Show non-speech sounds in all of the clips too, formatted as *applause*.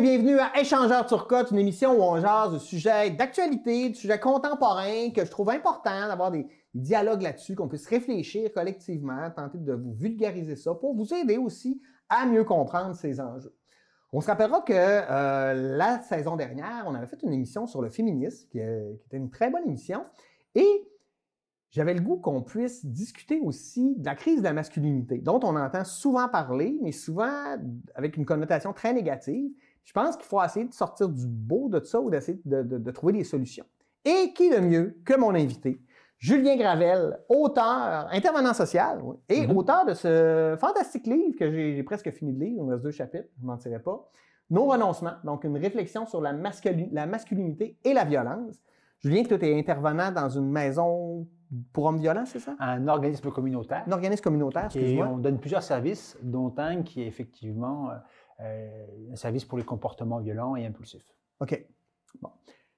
Bienvenue à Échangeur Turcotte, une émission où on jase de sujets d'actualité, de sujets contemporains que je trouve important d'avoir des dialogues là-dessus, qu'on puisse réfléchir collectivement, tenter de vous vulgariser ça pour vous aider aussi à mieux comprendre ces enjeux. On se rappellera que euh, la saison dernière, on avait fait une émission sur le féminisme, euh, qui était une très bonne émission, et j'avais le goût qu'on puisse discuter aussi de la crise de la masculinité, dont on entend souvent parler, mais souvent avec une connotation très négative. Je pense qu'il faut essayer de sortir du beau de ça ou d'essayer de, trouver des solutions. Et qui de mieux que mon invité, Julien Gravel, auteur, intervenant social et mm-hmm. auteur de ce fantastique livre que j'ai presque fini de lire, il me reste deux chapitres, je ne mentirai pas. Nos renoncements, donc une réflexion sur la, la masculinité et la violence. Julien, tu es intervenant dans une maison pour hommes violents, c'est ça? Un organisme communautaire. Un organisme communautaire, excuse-moi. On donne plusieurs services, dont un qui est effectivement euh, un service pour les comportements violents et impulsifs. OK. Bon.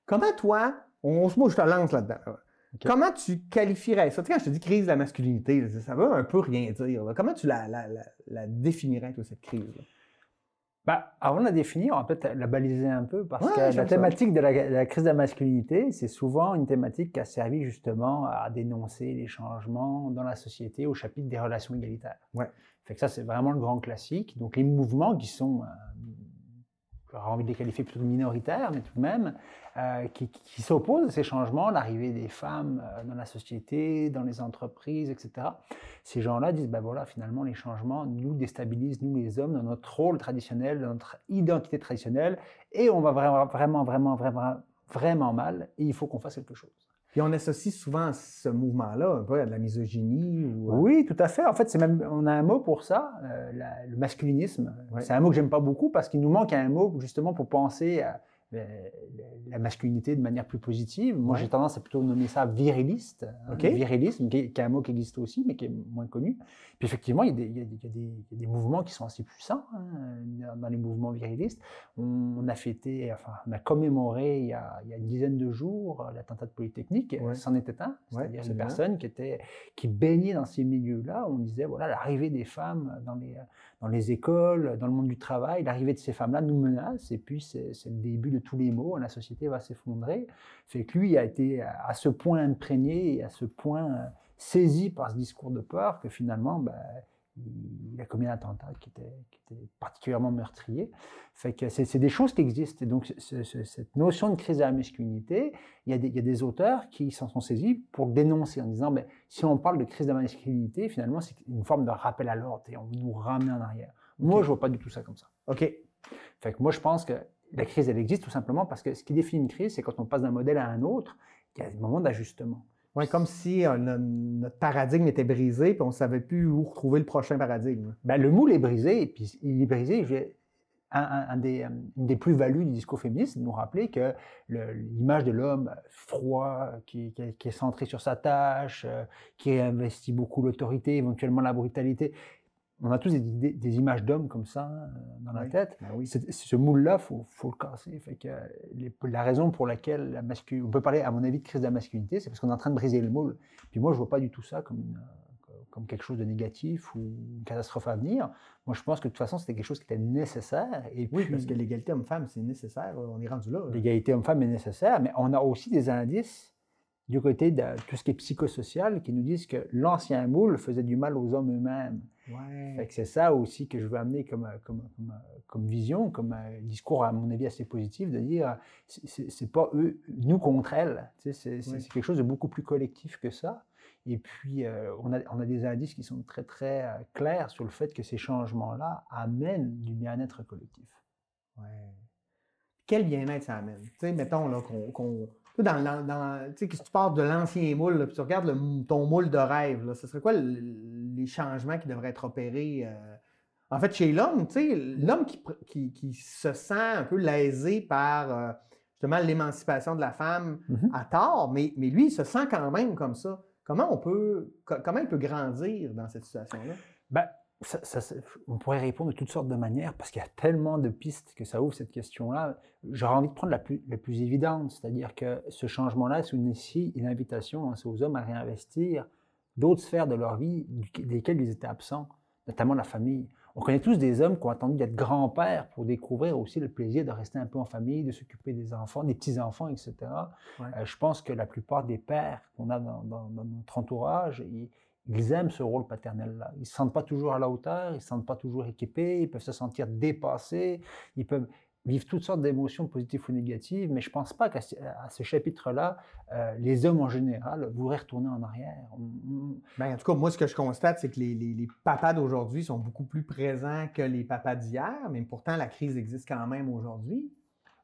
Comment toi, on, moi je te lance là-dedans. Comment tu qualifierais ça? Tu sais, quand je te dis crise de la masculinité, ça veut un peu rien dire. Comment tu la, la, la, définirais, toi, cette crise? -là? Bah, avant de la définir, on va peut-être la baliser un peu parce que la thématique de la, crise de la masculinité, c'est souvent une thématique qui a servi justement à dénoncer les changements dans la société au chapitre des relations égalitaires. Ouais. Ça, c'est vraiment le grand classique. Donc les mouvements qui sont euh, j'aurais envie de les qualifier plutôt minoritaires, mais tout de même, euh, qui, qui s'opposent à ces changements, l'arrivée des femmes euh, dans la société, dans les entreprises, etc. Ces gens-là disent, ben voilà, finalement, les changements nous déstabilisent, nous les hommes, dans notre rôle traditionnel, dans notre identité traditionnelle, et on va vraiment, vraiment, vraiment, vraiment, vraiment mal, et il faut qu'on fasse quelque chose. Puis on associe souvent ce mouvement-là un peu à de la misogynie ou... Euh, oui, tout à fait. En fait, c'est même on a un mot pour ça, euh, le masculinisme. C'est un mot que j'aime pas beaucoup parce qu'il nous manque un mot justement pour penser à la masculinité de manière plus positive. Moi, j'ai tendance à plutôt nommer ça viriliste. Hein, virilisme, qui est, un mot qui existe aussi, mais qui est moins connu. Puis effectivement, il y a des, il y a des, il y a des, mouvements qui sont assez puissants hein, dans les mouvements virilistes. On, a fêté, enfin, on a commémoré il y a, il y a une dizaine de jours l'attentat de Polytechnique. C'en était un, c'est-à-dire une personne qui était qui baignait dans ces milieux-là. On disait voilà l'arrivée des femmes dans les dans les écoles, dans le monde du travail, l'arrivée de ces femmes-là nous menace. Et puis c'est le début de tous les maux, la société va s'effondrer. Fait que lui a été à ce point imprégné et à ce point euh, saisi par ce discours de peur que finalement, ben, il a commis un attentat qui était, qui était particulièrement meurtrier. Fait que c'est des choses qui existent. Et donc, cette notion de crise de la masculinité, il y a des, il y a des auteurs qui s'en sont saisis pour dénoncer en disant, ben, si on parle de crise de la masculinité, finalement, c'est une forme de rappel à l'ordre et on nous ramène en arrière. Moi, je vois pas du tout ça comme ça. OK. Fait que moi, je pense que la crise, elle existe tout simplement parce que ce qui définit une crise, c'est quand on passe d'un modèle à un autre, il y a des moments d'ajustement. Oui, comme si euh, notre paradigme était brisé, puis on ne savait plus où retrouver le prochain paradigme. Ben, le moule est brisé, puis il est brisé. Un, des, une des plus-values du discours féministe, de nous rappeler que l'image de l'homme froid, qui, est centré sur sa tâche, euh, qui investit beaucoup l'autorité, éventuellement la brutalité, on a tous des, des, images d'hommes comme ça euh, dans la tête. Ben oui. Ce moule-là, faut, faut le casser. Fait que les, la raison pour laquelle la masculinité, on peut parler, à mon avis, de crise de la masculinité, c'est parce qu'on est en train de briser le moule. Puis moi, je vois pas du tout ça comme une, comme quelque chose de négatif ou une catastrophe à venir. Moi, je pense que de toute façon, c'était quelque chose qui était nécessaire. Et oui, parce que l'égalité homme-femme, c'est nécessaire. On est rendu là. L'égalité homme-femme est nécessaire, mais on a aussi des indices du côté de tout ce qui est psychosocial qui nous disent que l'ancien moule faisait du mal aux hommes eux-mêmes. Ouais. c'est ça aussi que je veux amener comme, comme, comme, comme vision, comme euh, discours, à mon avis, assez positif, de dire c'est pas eux, nous contre elles. C'est quelque chose de beaucoup plus collectif que ça. Et puis, euh, on, a, on a des indices qui sont très, très euh, clairs sur le fait que ces changements-là amènent du bien-être collectif. Ouais. Quel bien-être ça amène? Tu sais, mettons qu'on dans, dans, tu parles de l'ancien moule, là, puis tu regardes le, ton moule de rêve, là, ce serait quoi les changements qui devraient être opérés? Euh, en fait, chez l'homme, tu sais, l'homme qui, qui, qui, se sent un peu lésé par euh, justement l'émancipation de la femme mm-hmm. à tort, mais, mais lui, il se sent quand même comme ça. Comment on peut, comment il peut grandir dans cette situation-là? Ben, ça, ça, on pourrait répondre de toutes sortes de manières parce qu'il y a tellement de pistes que ça ouvre cette question-là. J'aurais envie de prendre la plus, la plus évidente, c'est-à-dire que ce changement-là c'est aussi une invitation hein, aux hommes à réinvestir d'autres sphères de leur vie desquelles ils étaient absents, notamment la famille. on connaît tous des hommes qui ont attendu d'être grands-pères pour découvrir aussi le plaisir de rester un peu en famille, de s'occuper des enfants, des petits-enfants, etc. Euh, je pense que la plupart des pères qu'on a dans, notre entourage, ils, aiment ce rôle paternel-là. Ils ne se sentent pas toujours à la hauteur, ils ne se sentent pas toujours équipés, ils peuvent se sentir dépassés, ils peuvent vivent toutes sortes d'émotions positives ou négatives, mais je ne pense pas qu'à ce chapitre-là, euh, les hommes en général voudraient retourner en arrière. Ben, en tout cas, moi, ce que je constate, c'est que les, papas d'aujourd'hui sont beaucoup plus présents que les papas d'hier, mais pourtant, la crise existe quand même aujourd'hui.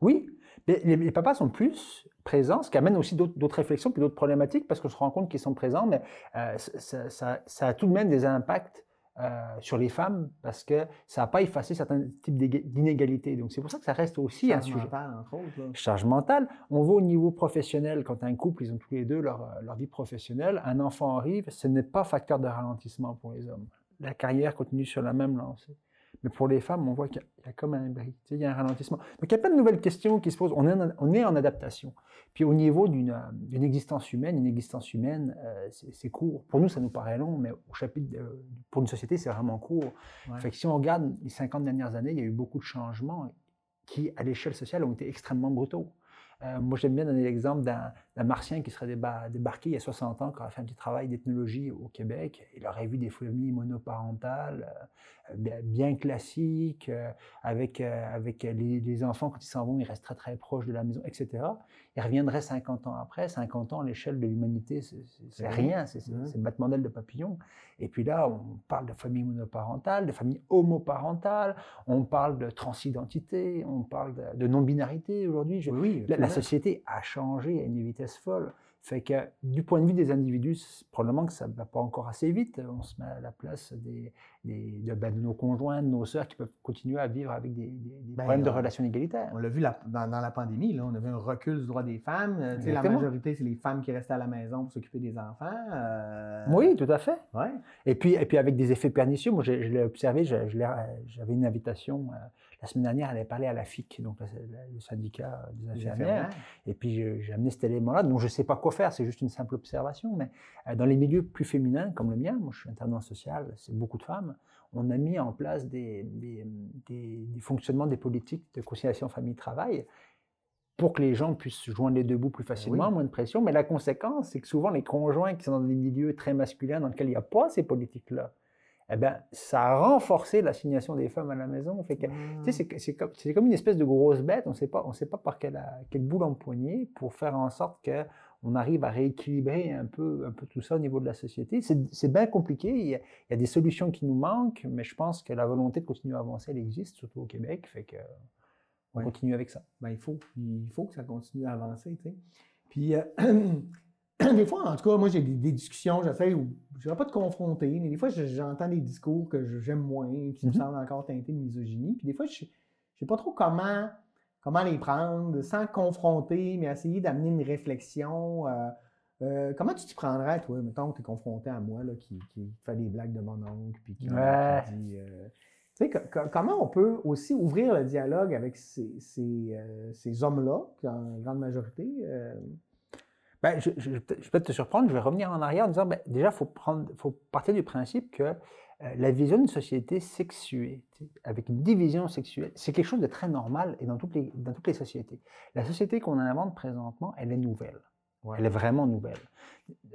Oui, mais les, papas sont plus présents, ce qui amène aussi d'autres réflexions puis d'autres problématiques, parce qu'on se rend compte qu'ils sont présents, mais euh, ça, ça, ça, a tout de même des impacts euh, sur les femmes parce que ça n'a pas effacé certains types d'inégalités. Donc c'est pour ça que ça reste aussi un sujet. Mental, entre autres, Charge mentale. On va au niveau professionnel, quand un couple, ils ont tous les deux leur, leur vie professionnelle, un enfant arrive, ce n'est pas facteur de ralentissement pour les hommes. La carrière continue sur la même lancée. Mais pour les femmes, on voit qu'il y, a comme un il y a un ralentissement. Donc il y a plein de nouvelles questions qui se posent. On est en, on est en adaptation. Puis au niveau d'une existence humaine, une existence humaine, euh, c'est court. Pour nous, ça nous paraît long, mais au chapitre, pour une société, c'est vraiment court. Fait que si on regarde les 50 dernières années, il y a eu beaucoup de changements qui, à l'échelle sociale, ont été extrêmement brutaux. Euh, moi, j'aime bien donner l'exemple d'un martien qui serait débarqué il y a 60 ans, qui aurait fait un petit travail d'ethnologie au Québec. Il aurait vu des familles monoparentales euh, bien classiques, euh, avec, avec les, enfants, quand ils s'en vont, ils restent très très proches de la maison, etc. Il reviendrait 50 ans après. 50 ans l'échelle de l'humanité, c'est rien, c'est mmh. battement d'aile de papillon. Et puis là, on parle de famille monoparentale, de famille homoparentale, on parle de transidentité, on parle de, non-binarité aujourd'hui. Oui, la, société a changé à une vitesse folle. Fait que du point de vue des individus, probablement que ça ne va pas encore assez vite. On se met à la place des, ben, de, nos conjoints, de nos sœurs qui peuvent continuer à vivre avec des, ben, problèmes de relations égalitaires. On l'a vu dans, la pandémie, là, on a vu un recul du droit des femmes. Euh, la majorité, c'est les femmes qui restaient à la maison pour s'occuper des enfants. Euh, oui, tout à fait. Ouais. Et, puis, et puis avec des effets pernicieux, moi je, l'ai observé, j'avais une invitation. Euh, la semaine dernière, elle avait parlé à la FIC, donc le syndicat des infirmières. Et puis j'ai amené cet élément-là, dont je ne sais pas quoi faire, c'est juste une simple observation. Mais euh, dans les milieux plus féminins, comme le mien, moi je suis intervenant social, c'est beaucoup de femmes, on a mis en place des, des, fonctionnements des politiques de conciliation famille-travail pour que les gens puissent joindre les deux bouts plus facilement, moins de pression. Mais la conséquence, c'est que souvent les conjoints qui sont dans des milieux très masculins dans lesquels il n'y a pas ces politiques-là, eh ben, ça a renforcé l'assignation des femmes à la maison. Fait que, mmh. c'est, comme, c'est comme une espèce de grosse bête. On ne sait pas, on sait pas par quelle, quel bout l'empoigner pour faire en sorte que on arrive à rééquilibrer un peu, un peu tout ça au niveau de la société. C'est, bien compliqué. Il y, a, il y, a, des solutions qui nous manquent, mais je pense que la volonté de continuer à avancer, elle existe, surtout au Québec. Fait que on continue avec ça. Ben, il faut, il faut que ça continue à avancer. Tu sais. Puis euh, *clears throat* *clears throat* des fois, en tout cas, moi, j'ai des, discussions, j'essaie, je ne vais pas te confronter, mais des fois, j'entends des discours que j'aime moins, qui me mm-hmm. semblent encore teintés de misogynie. Puis des fois, je ne sais pas trop comment, comment les prendre, sans confronter, mais essayer d'amener une réflexion. Euh, euh, comment tu t'y prendrais, toi, mettons que tu es confronté à moi, là, qui, qui, fait des blagues de mon oncle, puis qui, dit. Euh, tu sais, comment on peut aussi ouvrir le dialogue avec ces, ces, ces hommes-là, en grande majorité? Ben, je, je, je, peux te surprendre, je vais revenir en arrière en disant, ben, déjà, il faut, faut partir du principe que euh, la vision d'une société sexuée, avec une division sexuelle, c'est quelque chose de très normal et dans toutes les, dans toutes les sociétés. La société qu'on invente présentement, elle est nouvelle. Elle est vraiment nouvelle.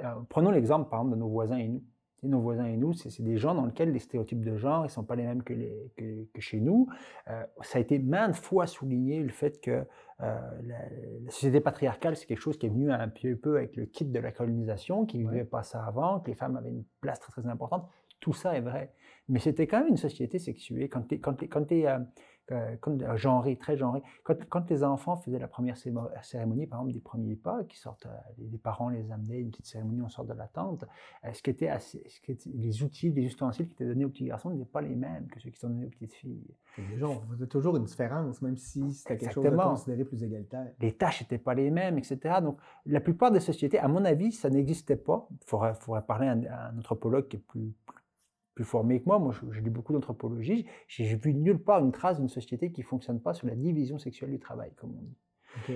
Euh, prenons l'exemple, par exemple, de nos voisins et nous nos voisins et nous, c'est des gens dans lesquels les stéréotypes de genre ne sont pas les mêmes que, les, que, chez nous. Euh, ça a été maintes fois souligné le fait que euh, la, société patriarcale, c'est quelque chose qui est venu un peu, peu avec le kit de la colonisation, qui ne vivait pas ça avant, que les femmes avaient une place très très importante. Tout ça est vrai. Mais c'était quand même une société sexuée. Quand tu quand, quand es, euh, euh, euh, genré, très genré. Quand, quand, les enfants faisaient la première cérémonie, par exemple des premiers pas, qui sortent, les parents les amenaient une petite cérémonie, on sort de la tente, ce qui était assez, ce qui était, les outils, les ustensiles qui étaient donnés aux petits garçons n'étaient pas les mêmes que ceux qui sont donnés aux petites filles. Déjà, on faisait toujours une différence, même si c'était quelque chose de considéré plus égalitaire. Les tâches n'étaient pas les mêmes, etc. Donc, la plupart des sociétés, à mon avis, ça n'existait pas. Il faudrait, faudrait parler à un, anthropologue qui est plus, plus plus formé que moi, moi j'ai lu beaucoup d'anthropologie, j'ai vu nulle part une trace d'une société qui ne fonctionne pas sur la division sexuelle du travail, comme on dit.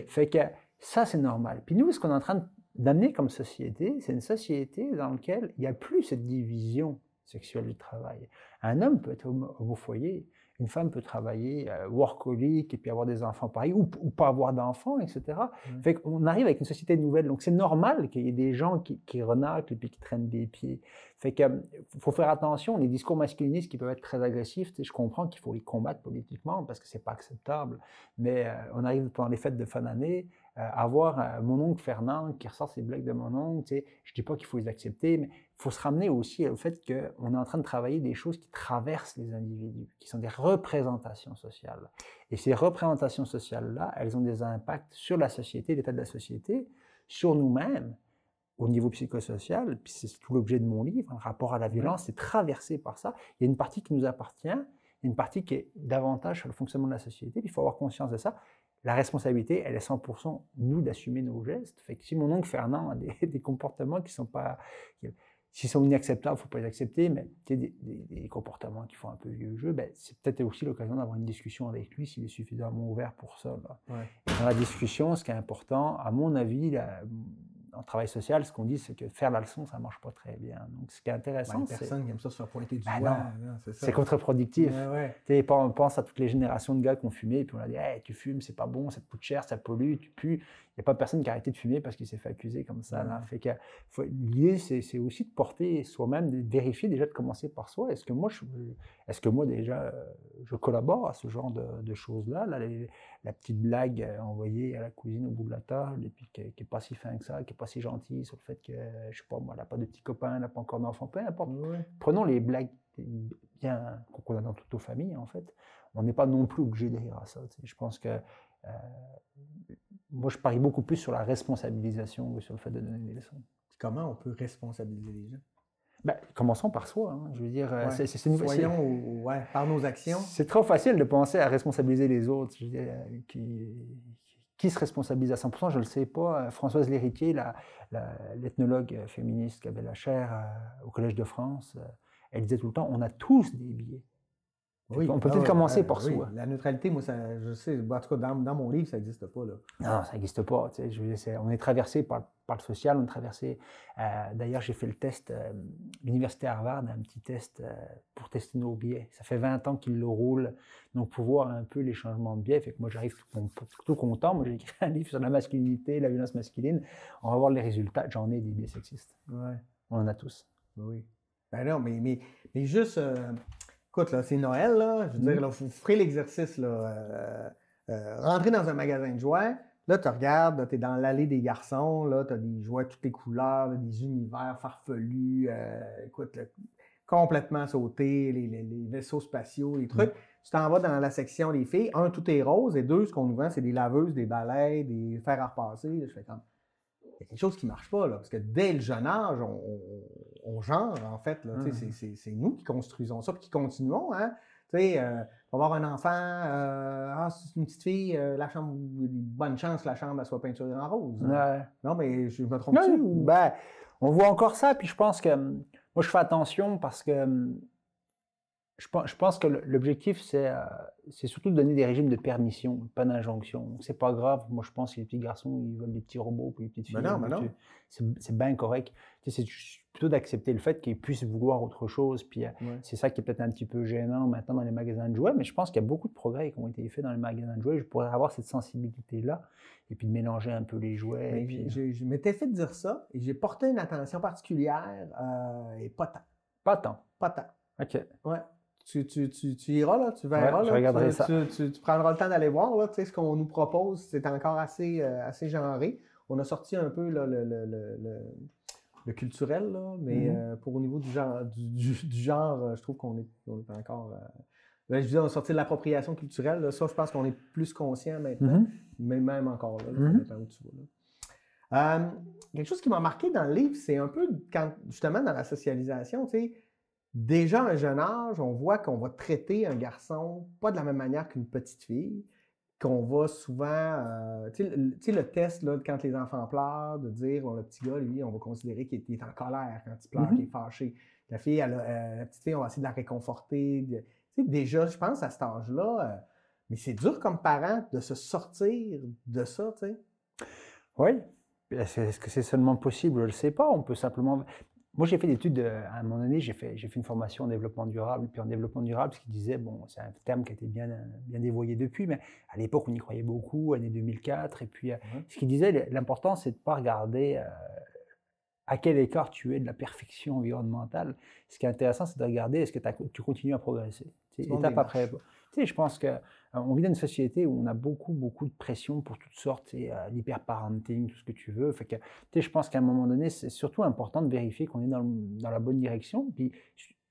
Fait que ça, c'est normal. Puis nous, ce qu'on est en train d'amener comme société, c'est une société dans laquelle il n'y a plus cette division sexuelle du travail. Un homme peut être au foyer, une femme peut travailler euh, workaholic et puis avoir des enfants pareil, ou, pas avoir d'enfants, etc. On Fait qu'on arrive avec une société nouvelle. Donc c'est normal qu'il y ait des gens qui, qui renaclent et puis qui traînent des pieds. Fait que euh, faut faire attention. Les discours masculinistes qui peuvent être très agressifs, je comprends qu'il faut les combattre politiquement parce que c'est pas acceptable. Mais euh, on arrive pendant les fêtes de fin d'année, avoir euh, mon oncle Fernand qui ressort ses blagues de mon oncle, tu sais, je dis pas qu'il faut les accepter, mais il faut se ramener aussi au fait qu'on est en train de travailler des choses qui traversent les individus, qui sont des représentations sociales. Et ces représentations sociales-là, elles ont des impacts sur la société, l'état de la société, sur nous-mêmes, au niveau psychosocial, puis c'est tout l'objet de mon livre, le rapport à la violence, c'est traversé par ça. Il y a une partie qui nous appartient, une partie qui est davantage sur le fonctionnement de la société, puis il faut avoir conscience de ça la responsabilité, elle est 100% nous d'assumer nos gestes. Fait que si mon oncle Fernand a des, *laughs* comportements qui sont pas, s'ils sont inacceptables, il faut pas les accepter, mais des, des, comportements qui font un peu vieux jeu, ben, c'est peut-être aussi l'occasion d'avoir une discussion avec lui s'il est suffisamment ouvert pour ça. Dans la discussion, ce qui est important, à mon avis, en travail social, ce qu'on dit, c'est que faire la leçon, ça marche pas très bien. Donc, ce qui est intéressant, c'est... personne qui aime ça se faire pointer du ben doigt. C'est contre-productif. On pense à toutes les générations de gars qui ont fumé, et puis on a dit hey, tu fumes, c'est pas bon, ça te coûte cher, ça pollue, tu pues. Il n'y a pas personne qui a arrêté de fumer parce qu'il s'est fait accuser comme ça. L'idée, c'est aussi de porter soi-même, de vérifier déjà de commencer par soi. Est-ce que moi, je, est-ce que moi déjà, je collabore à ce genre de, choses-là? La petite blague euh, envoyée à la cousine au bout de la table, et puis qui n'est pas si fin que ça, qui n'est pas si gentille sur le fait que, je sais pas, moi, elle n'a pas de petit copain, elle n'a pas encore d'enfant, peu importe. Prenons les blagues bien qu'on a dans toutes nos familles, en fait. On n'est pas non plus obligé de rire à ça. Je pense que euh, moi, je parie beaucoup plus sur la responsabilisation que sur le fait de donner des leçons. Comment on peut responsabiliser les gens? Ben, commençons par soi. Hein. Je veux dire, euh, c'est c'est Voyons, ouais, par nos actions. C'est trop facile de penser à responsabiliser les autres. Je veux dire, euh, qui, qui se responsabilise à 100% Je ne le sais pas. Françoise Lhéritier, l'ethnologue féministe qui avait la chaire au Collège de France, elle disait tout le temps, on a tous des biais. Oui, on peut peut-être ah commencer par soi. La neutralité, moi, ça, je sais, en tout cas, dans, dans mon livre, ça n'existe pas. Là. Non, ça n'existe pas. Tu sais, je on est traversé par, par, le social, on est traversé. Euh, d'ailleurs, j'ai fait le test, euh, l'Université Harvard un petit test euh, pour tester nos biais. Ça fait 20 ans qu'ils le roulent, donc pour voir un peu les changements de biais. Fait que moi, j'arrive tout, tout, content. Moi, j'ai écrit un livre sur la masculinité, la violence masculine. On va voir les résultats. J'en ai des biais sexistes. Ouais. On en a tous. Oui. Ben non, mais, mais, mais juste écoute, là, c'est Noël, là. Je veux dire, mm. là, vous ferez l'exercice, là. Euh, euh, rentrer dans un magasin de jouets, là, tu regardes, tu es dans l'allée des garçons, là, tu as des jouets toutes les couleurs, des univers farfelus, euh, écoute, complètement sautés, les, vaisseaux spatiaux, les trucs. Mm. Tu t'en vas dans la section des filles. Un, tout est rose, et deux, ce qu'on nous vend, c'est des laveuses, des balais, des fers à repasser. Je fais comme il y a quelque chose qui ne marche pas, là, parce que dès le jeune âge, on, genre, en fait. Mmh. C'est nous qui construisons ça, puis qui continuons. Hein? Tu sais, euh, avoir un enfant, euh, ah, c'est une petite fille, euh, la chambre, bonne chance la chambre soit peinturée en rose. Hein. Non, mais je me trompe-tu? Ben, on voit encore ça, puis je pense que, moi, je fais attention parce que je pense, que l'objectif, euh, c'est surtout de donner des régimes de permission, pas d'injonction. C'est pas grave. Moi, je pense que les petits garçons, ils veulent des petits robots, puis les petites filles. Ben non, C'est bien correct. c'est plutôt d'accepter le fait qu'ils puissent vouloir autre chose. Puis euh, c'est ça qui est peut-être un petit peu gênant maintenant dans les magasins de jouets. Mais je pense qu'il y a beaucoup de progrès qui ont été faits dans les magasins de jouets. Je pourrais avoir cette sensibilité-là et puis de mélanger un peu les jouets. je, m'étais fait dire ça et j'ai porté une attention particulière euh, et pas tant. Pas tant. Pas tant. OK. Ouais tu, tu, tu, tu, iras, là, tu verras. je regarderai ça. Tu, prendras le temps d'aller voir. Là, ce qu'on nous propose, c'est encore assez, euh, assez genré. On a sorti un peu le, le, le, le, culturel, là, mais mm-hmm. euh, pour au niveau du genre, du, genre euh, je trouve qu'on est, on est encore. Ben, je disais, on a sorti de l'appropriation culturelle. Là, ça, je pense qu'on est plus conscient maintenant, mm-hmm. mais même encore là, mm-hmm. où tu vas. quelque chose qui m'a marqué dans le livre, c'est un peu quand, justement, dans la socialisation, tu sais déjà à un jeune âge, on voit qu'on va traiter un garçon pas de la même manière qu'une petite fille, qu'on va souvent, euh, tu sais, le test là, quand les enfants pleurent, de dire, le petit gars, lui, on va considérer qu'il est, en colère quand il pleure, mm-hmm. qu'il est fâché. La fille, euh, la petite fille, on va essayer de la réconforter. Tu sais, déjà, je pense à cet âge-là, euh, mais c'est dur comme parent de se sortir de ça, tu sais. Oui. Est-ce que c'est seulement possible? Je ne le sais pas. On peut simplement moi, j'ai fait des études, à un moment donné, j'ai fait, j'ai fait une formation en développement durable. Puis en développement durable, ce qui disait, bon, c'est un terme qui a été bien, bien dévoyé depuis, mais à l'époque, on y croyait beaucoup, année 2004. Et puis, ce qui disait, l'important, c'est de ne pas regarder à quel écart tu es de la perfection environnementale. Ce qui est intéressant, c'est de regarder est-ce que tu continues à progresser. Étape après. Tu sais, je pense qu'on euh, vit dans une société où on a beaucoup, beaucoup de pression pour toutes sortes, et euh, l'hyperparenting, tout ce que tu veux. Fait que, je pense qu'à un moment donné, c'est surtout important de vérifier qu'on est dans, dans, la bonne direction, puis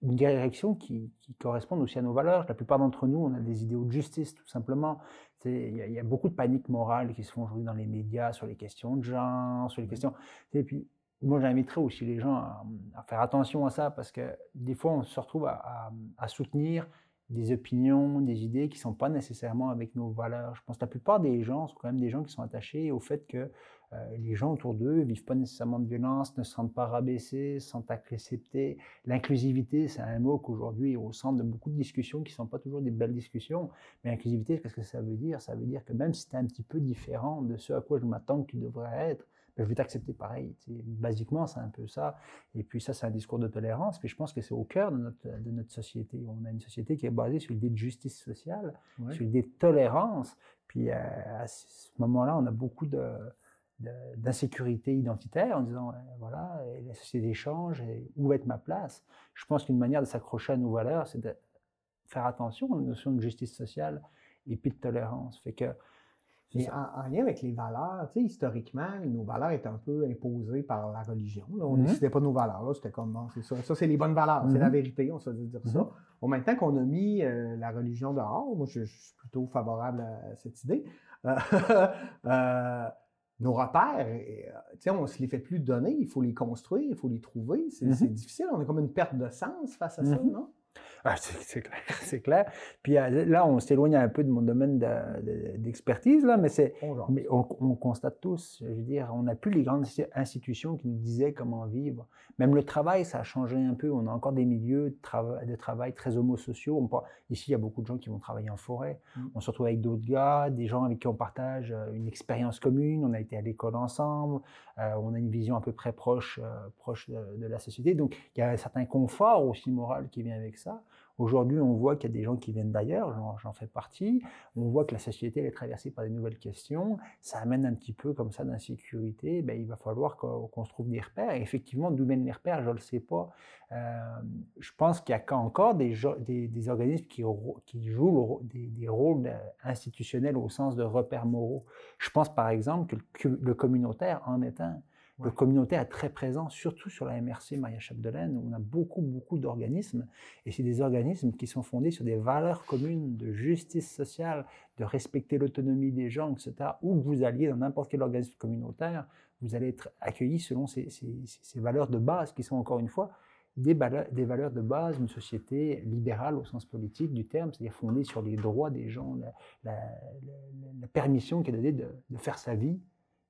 une direction qui, qui, corresponde aussi à nos valeurs. La plupart d'entre nous, on a des idéaux de justice, tout simplement. Il y, y, a beaucoup de panique morale qui se font aujourd'hui dans les médias sur les questions de genre, sur les questions. Et puis, moi, j'inviterais aussi les gens à, faire attention à ça parce que des fois, on se retrouve à, soutenir des opinions, des idées qui ne sont pas nécessairement avec nos valeurs. Je pense que la plupart des gens sont quand même des gens qui sont attachés au fait que euh, les gens autour d'eux ne vivent pas nécessairement de violence, ne se sentent pas rabaissés, se sentent acceptés. L'inclusivité, c'est un mot qu'aujourd'hui est au centre de beaucoup de discussions qui ne sont pas toujours des belles discussions. Mais l'inclusivité, qu'est-ce que ça veut dire? Ça veut dire que même si tu es un petit peu différent de ce à quoi je m'attends que tu devrais être, je vais t'accepter pareil. Basiquement, c'est un peu ça. Et puis ça, c'est un discours de tolérance. Puis je pense que c'est au cœur de notre, de notre société. On a une société qui est basée sur l'idée de justice sociale, sur l'idée de tolérance. Puis euh, à ce moment-là, on a beaucoup de, d'insécurité identitaire en disant voilà, la société change, et où va être ma place? Je pense qu'une manière de s'accrocher à nos valeurs, c'est de faire attention aux notions de justice sociale et puis de tolérance. Fait que mais en, lien avec les valeurs, tu sais, historiquement, nos valeurs étaient un peu imposées par la religion. On ne mm-hmm. décidait pas nos valeurs. C'était comme, c'est ça. Ça, c'est les bonnes valeurs. C'est la mm-hmm. vérité, on se dit dire ça. Mm-hmm. Bon, maintenant qu'on a mis euh, la religion dehors, moi, je, suis plutôt favorable à cette idée. Euh, *laughs* euh, nos repères, sais, on ne se les fait plus donner. Il faut les construire, il faut les trouver. C'est difficile. On a comme une perte de sens face à ça, non? Ah, *laughs* c'est clair, c'est clair. Puis euh, là, on s'éloigne un peu de mon domaine d'expertise, là, mais, c'est, mais on, constate tous, je veux dire, on n'a plus les grandes institutions qui nous disaient comment vivre. Même le travail, ça a changé un peu. On a encore des milieux de, travail, de travail très homosociaux. ici, il y a beaucoup de gens qui vont travailler en forêt. Mm. On se retrouve avec d'autres gars, des gens avec qui on partage euh, une expérience commune. On a été à l'école ensemble. Euh, on a une vision à peu près proche, proche de, de la société. Donc, il y a un certain confort aussi moral qui vient avec ça. Aujourd'hui, on voit qu'il y a des gens qui viennent d'ailleurs, j'en fais partie. On voit que la société est traversée par des nouvelles questions. Ça amène un petit peu comme ça d'insécurité. Ben, il va falloir qu'on se trouve des repères. Et effectivement, d'où viennent les repères, je ne le sais pas. Euh, je pense qu'il y a encore des, organismes qui, jouent des, des, rôles institutionnels au sens de repères moraux. Je pense par exemple que le communautaire en est un. Le communautaire est très présent, surtout sur la MRC Maria Chapdelaine, où on a beaucoup, beaucoup d'organismes. Et c'est des organismes qui sont fondés sur des valeurs communes de justice sociale, de respecter l'autonomie des gens, etc. Où vous alliez dans n'importe quel organisme communautaire, vous allez être accueillis selon ces, valeurs de base qui sont encore une fois des, valeurs de base d'une société libérale au sens politique du terme, c'est-à-dire fondée sur les droits des gens, la, permission qui est donnée de, de faire sa vie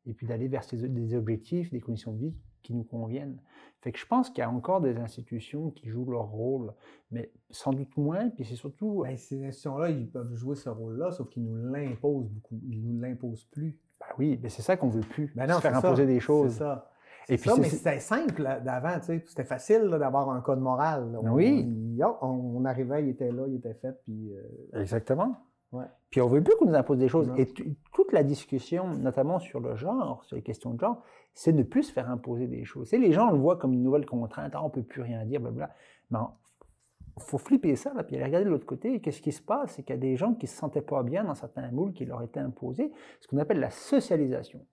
et puis d'aller vers des objectifs, des conditions de vie qui nous conviennent. Fait que je pense qu'il y a encore des institutions qui jouent leur rôle, mais sans doute moins, puis c'est surtout... Ben, ces institutions-là, ils peuvent jouer ce rôle-là, sauf qu'ils nous l'imposent beaucoup. Ils nous l'imposent plus. Ben oui, mais c'est ça qu'on veut plus, ben non, faire imposer des choses. C'est ça. Et puis ça, mais c'était simple d'avant, tu sais. C'était facile d'avoir un code moral. oui. On, arrivait, il était là, il était fait, puis... Euh, Exactement. Puis on veut plus qu'on nous impose des choses. Et toute la discussion, notamment sur le genre, sur les questions de genre, c'est ne plus se faire imposer des choses. C'est les gens le voient comme une nouvelle contrainte, ah, on peut plus rien dire, blablabla. Mais il faut flipper ça, là, puis aller regarder de l'autre côté. Qu'est-ce qui se passe? C'est qu'il y a des gens qui se sentaient pas bien dans certains moules qui leur étaient imposés, ce qu'on appelle la socialisation.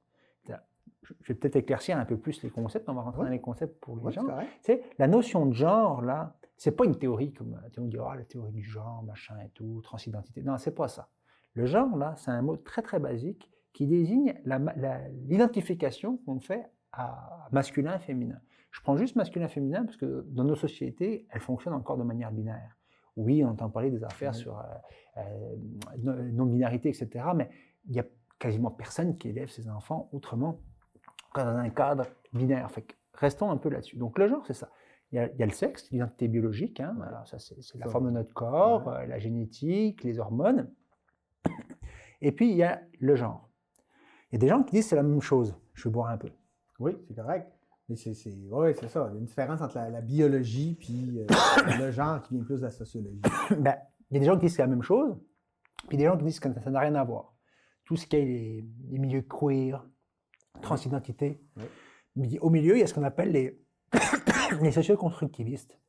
Je vais peut-être éclaircir un peu plus les concepts, on va rentrer dans les concepts pour les gens. C'est la notion de genre, là, c'est pas une théorie comme on dit, oh, la théorie du genre, machin et tout, transidentité. Non, c'est pas ça. Le genre, là, c'est un mot très très basique qui désigne l'identification qu'on fait à masculin et féminin. Je prends juste masculin et féminin parce que dans nos sociétés, elles fonctionnent encore de manière binaire. Oui, on entend parler des affaires sur euh, euh, non-binarité, etc., mais il n'y a quasiment personne qui élève ses enfants autrement que dans un cadre binaire. Fait restons un peu là-dessus. Donc le genre, c'est ça. Il y, a, le sexe, l'identité biologique, hein, ça c'est la forme de notre corps, euh, la génétique, les hormones. Et puis il y a le genre. Il y a des gens qui disent c'est la même chose. Je vais boire un peu. Oui, c'est correct. Mais c'est, c'est, ouais, c'est ça. Il y a une différence entre la, biologie puis euh, le genre qui vient plus de la sociologie. *coughs* ben, il y a des gens qui disent que c'est la même chose, puis des gens qui disent que ça n'a rien à voir. Tout ce qui est les, milieux queer, transidentité. Au milieu, il y a ce qu'on appelle les, *coughs* les socioconstructivistes.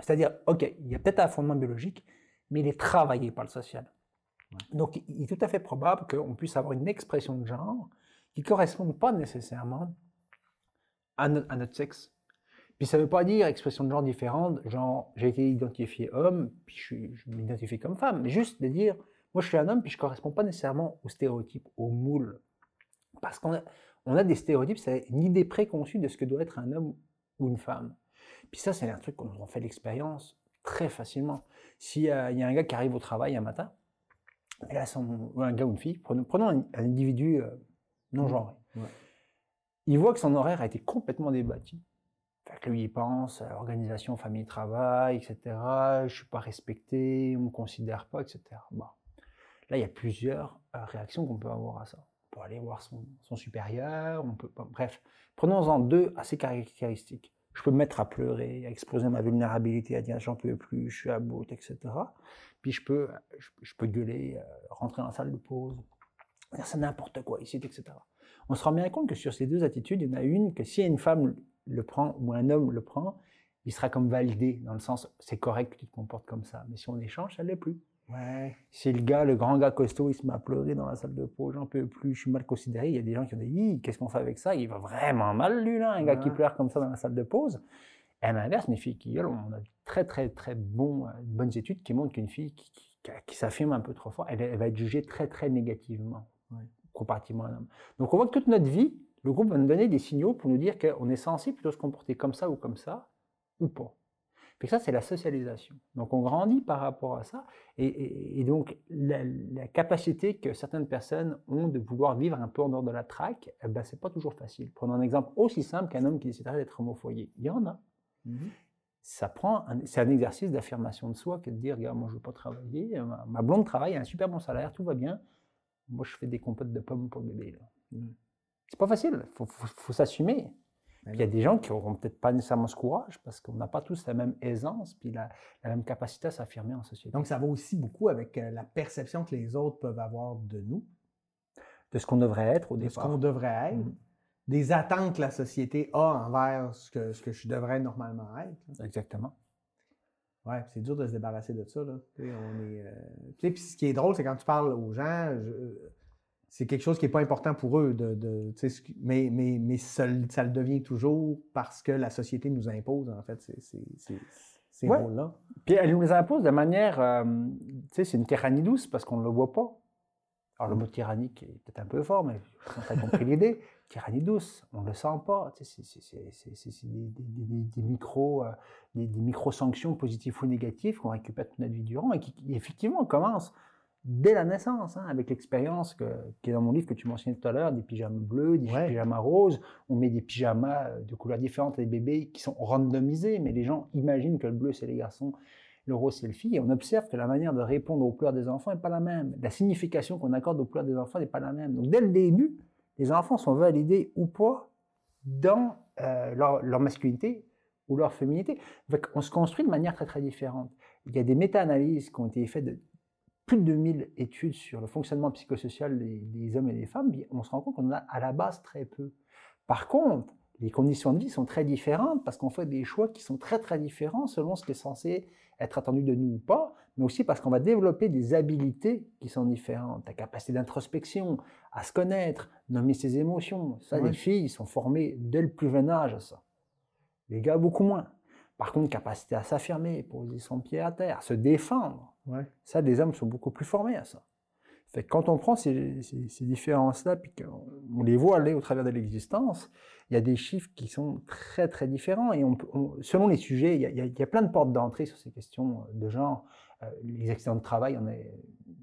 C'est-à-dire, OK, il y a peut-être un fondement biologique, mais il est travaillé par le social. Donc, il est tout à fait probable qu'on puisse avoir une expression de genre qui ne corresponde pas nécessairement à, notre sexe. Puis ça ne veut pas dire expression de genre différente, genre j'ai été identifié homme, puis je, m'identifie comme femme, mais juste de dire moi je suis un homme, puis je ne correspond pas nécessairement au stéréotype, au moule. Parce qu'on a, on a des stéréotypes, c'est une idée préconçue de ce que doit être un homme ou une femme. Puis ça, c'est un truc qu'on fait l'expérience très facilement. S'il y, a un gars qui arrive au travail un matin, là, son, un gars ou une fille, prenons, un, individu euh, non genré. Il voit que son horaire a été complètement débattu. Fait que lui, il pense à organisation famille-travail, etc. Je ne suis pas respecté, on ne me considère pas, etc. Bon. Là, il y a plusieurs euh, réactions qu'on peut avoir à ça. Peut aller voir son, supérieur, on peut, bref. Prenons-en deux assez caractéristiques. Je peux me mettre à pleurer, à exposer ma vulnérabilité, à dire j'en peux plus, je suis à bout, etc. Puis je peux, je, peux gueuler, euh, rentrer dans la salle de pause, dire c'est n'importe quoi ici, etc. On se rend bien compte que sur ces deux attitudes, il y en a une que si une femme le prend ou un homme le prend, il sera comme validé, dans le sens c'est correct que tu te comportes comme ça. Mais si on échange, ça ne l'est plus. Ouais. Si le gars, le grand gars costaud, il se met à pleurer dans la salle de pause, j'en peux plus, je suis mal considéré. Il y a des gens qui ont dit, qu'est-ce qu'on fait avec ça? Il va vraiment mal, lui, là, un gars qui pleure comme ça dans la salle de pause. Et à l'inverse, une fille qui gueule, on a très, très, très bon, euh, bonnes études qui montrent qu'une fille qui, qui, s'affirme un peu trop fort, elle, va être jugée très, très négativement, comparativement à un homme. Donc on voit que toute notre vie, le groupe va nous donner des signaux pour nous dire qu'on est censé plutôt se comporter comme ça ou comme ça, ou pas. Et ça, c'est la socialisation. Donc, on grandit par rapport à ça. Et, donc, la, capacité que certaines personnes ont de vouloir vivre un peu en dehors de la traque, eh ben, c'est pas toujours facile. Prenons un exemple aussi simple qu'un homme qui déciderait d'être homofoyé. Il y en a. Mm-hmm. Ça prend, c'est un exercice d'affirmation de soi que de dire, regarde, moi, je veux pas travailler. Ma, blonde travaille, a un super bon salaire, tout va bien. Moi, je fais des compotes de pommes pour le bébé. Mm. C'est pas facile. Faut, faut s'assumer il y a des gens qui n'auront peut-être pas nécessairement ce courage parce qu'on n'a pas tous la même aisance puis la, même capacité à s'affirmer en société. Donc, ça va aussi beaucoup avec euh, la perception que les autres peuvent avoir de nous. De ce qu'on devrait être au départ. De ce qu'on devrait être. Mm-hmm. Des attentes que la société a envers ce que, ce que je devrais normalement être. Exactement. Ouais, c'est dur de se débarrasser de ça. Là. on est, euh, puis ce qui est drôle, c'est quand tu parles aux gens, c'est quelque chose qui n'est pas important pour eux, de, mais, mais, mais ça, le devient toujours parce que la société nous impose, en fait, ces, rôles-là. Puis elle nous les impose de manière, euh, tu sais, c'est une tyrannie douce parce qu'on ne le voit pas. Alors le mot tyrannique est peut-être un peu fort, mais tu as compris l'idée. *laughs* Tyrannie douce, on ne le sent pas. Tu sais, c'est des, des, micro, euh, des, micro sanctions positives ou négatives qu'on récupère toute notre vie durant et qui, qui effectivement commencent dès la naissance, hein, avec l'expérience qui est dans mon livre que tu mentionnais tout à l'heure, des pyjamas bleus, des pyjamas roses. On met des pyjamas euh, de couleurs différentes à des bébés qui sont randomisés, mais les gens imaginent que le bleu c'est les garçons, le rose c'est le fille, et on observe que la manière de répondre aux pleurs des enfants n'est pas la même. La signification qu'on accorde aux pleurs des enfants n'est pas la même. Donc dès le début, les enfants sont validés ou pas dans euh, leur, leur, masculinité ou leur féminité. on se construit de manière très très différente. Il y a des méta-analyses qui ont été faites de plus de 2000 études sur le fonctionnement psychosocial des, hommes et des femmes, on se rend compte qu'on en a à la base très peu. Par contre, les conditions de vie sont très différentes parce qu'on fait des choix qui sont très très différents selon ce qui est censé être attendu de nous ou pas, mais aussi parce qu'on va développer des habilités qui sont différentes. La capacité d'introspection, à se connaître, nommer ses émotions. Ça, les filles sont formées dès le plus jeune âge à ça. Les gars, beaucoup moins. Par contre, capacité à s'affirmer, poser son pied à terre, à se défendre, ça, les hommes sont beaucoup plus formés à ça. Quand on prend ces, différences-là, puis qu'on les voit aller au travers de l'existence, il y a des chiffres qui sont très très différents. Et on, selon les sujets, il y, a, plein de portes d'entrée sur ces questions de genre. Euh, les accidents de travail, on est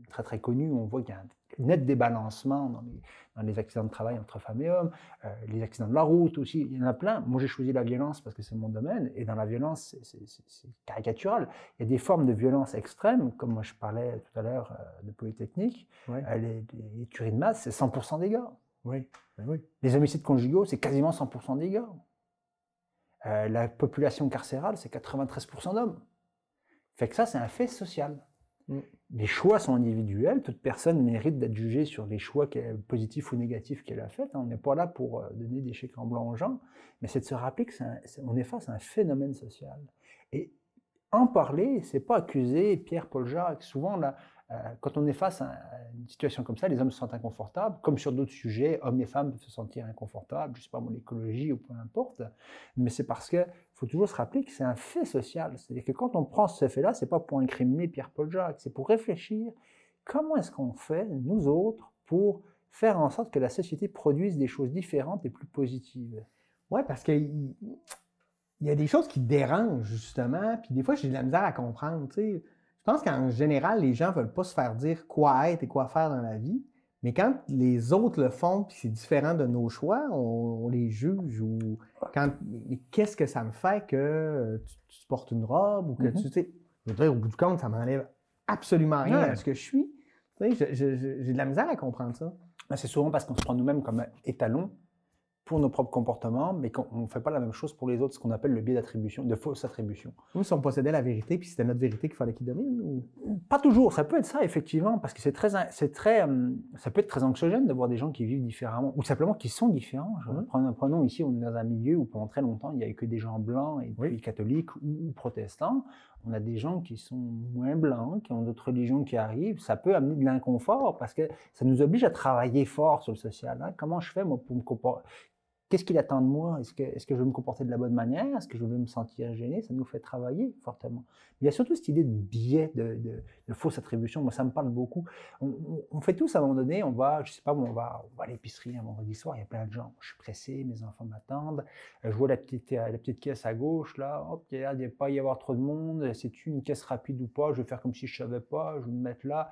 très très connu. On voit qu'il y a un net débalancement dans les, dans les accidents de travail entre femmes et hommes, euh, les accidents de la route aussi, il y en a plein. Moi, j'ai choisi la violence parce que c'est mon domaine, et dans la violence, c'est caricatural. Il y a des formes de violence extrêmes, comme moi je parlais tout à l'heure euh, de Polytechnique, euh, les, les, tueries de masse, c'est 100% dégâts. Oui. Ben oui. Les homicides conjugaux, c'est quasiment 100% dégâts. Euh, la population carcérale, c'est 93% d'hommes. Fait que ça, c'est un fait social. Mm. Les choix sont individuels. Toute personne mérite d'être jugée sur les choix positifs ou négatifs qu'elle a faits. On n'est pas là pour euh, donner des chèques en blanc aux gens, mais c'est de se rappeler qu'on est, face à un phénomène social. Et en parler, c'est pas accuser Pierre-Paul Jacques. Souvent, euh, quand on est face à une situation comme ça, les hommes se sentent inconfortables, comme sur d'autres sujets, hommes et femmes peuvent se sentir inconfortables, je ne sais pas, l'écologie ou peu importe, mais c'est parce qu'il faut toujours se rappeler que c'est un fait social. C'est-à-dire que quand on prend ce fait-là, ce n'est pas pour incriminer Pierre-Paul Jacques, c'est pour réfléchir comment est-ce qu'on fait, nous autres, pour faire en sorte que la société produise des choses différentes et plus positives. Oui, parce qu'il y a des choses qui dérangent, justement, puis des fois, j'ai de la misère à comprendre, tu sais pense qu'en général, les gens ne veulent pas se faire dire quoi être et quoi faire dans la vie. Mais quand les autres le font, puis c'est différent de nos choix, on, les juge. Ou quand, qu'est-ce que ça me fait que tu, portes une robe ou que mm-hmm. tu, sais, je veux dire, au bout du compte, ça m'enlève absolument rien à ce que je suis. Tu sais, j'ai de la misère à comprendre ça. Ben, c'est souvent parce qu'on se prend nous-mêmes comme étalon pour nos propres comportements, mais qu'on ne fait pas la même chose pour les autres, ce qu'on appelle le biais d'attribution, de fausse attribution. Nous, si on possédait la vérité, puis c'était notre vérité qu'il fallait qu'il domine ou... Pas toujours, ça peut être ça, effectivement, parce que c'est très, c'est très, hum, ça peut être très anxiogène de voir des gens qui vivent différemment, ou simplement qui sont différents. Prenons, prenons, ici, on est dans un milieu où pendant très longtemps, il n'y avait que des gens blancs, et puis catholiques ou, protestants. On a des gens qui sont moins blancs, qui ont d'autres religions qui arrivent. Ça peut amener de l'inconfort parce que ça nous oblige à travailler fort sur le social. Hein. Comment je fais moi, pour me comporter Qu'est-ce qu'il attend de moi? Est-ce que, je veux me comporter de la bonne manière? Est-ce que je veux me sentir gêné? Ça nous fait travailler fortement. Il y a surtout cette idée de biais, de, fausse attribution. Moi, ça me parle beaucoup. On, fait tous à un moment donné, on va, je sais pas, on va, on va à l'épicerie un vendredi soir, il y a plein de gens. Je suis pressé, mes enfants m'attendent. Je vois la petite, la petite caisse à gauche, là, hop, il n'y a pas y avoir trop de monde. C'est une caisse rapide ou pas? Je vais faire comme si je ne savais pas, je vais me mettre là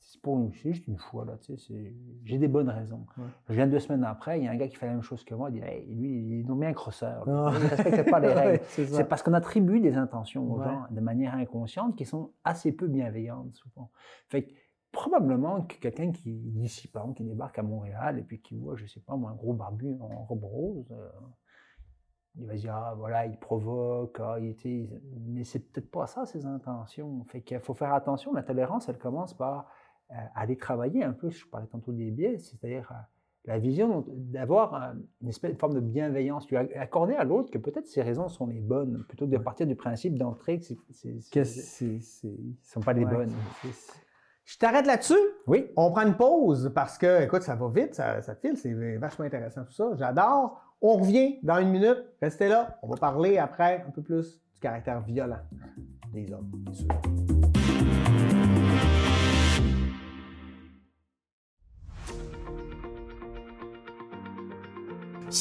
c'est pour juste une fois là, tu sais, j'ai des bonnes raisons. Je viens deux semaines après, il y a un gars qui fait la même chose que moi, il dit lui, il est nommé un crosseur, il ne respecte pas les *laughs* règles. c'est parce qu'on attribue des intentions aux gens de manière inconsciente qui sont assez peu bienveillantes souvent. Fait probablement que quelqu'un qui d'ici par exemple, qui débarque à Montréal et puis qui voit, je sais pas moi, un gros barbu en robe rose. Euh, il va se dire, ah, voilà, il provoque, ah, il était... mais c'est peut-être pas ça ses intentions. Fait qu'il faut faire attention. La tolérance, elle commence par aller travailler un peu, je parlais tantôt des biais, c'est-à-dire euh, la vision d'avoir une espèce de forme de bienveillance, tu accorder à l'autre que peut-être ses raisons sont les bonnes, plutôt que de partir du principe d'entrée que ce ne sont pas les bonnes. Je t'arrête là-dessus. Oui. On prend une pause parce que, écoute, ça va vite, ça, ça file, c'est vachement intéressant tout ça. J'adore. On revient dans une minute. Restez là. On va parler après un peu plus du caractère violent des hommes, bien sûr.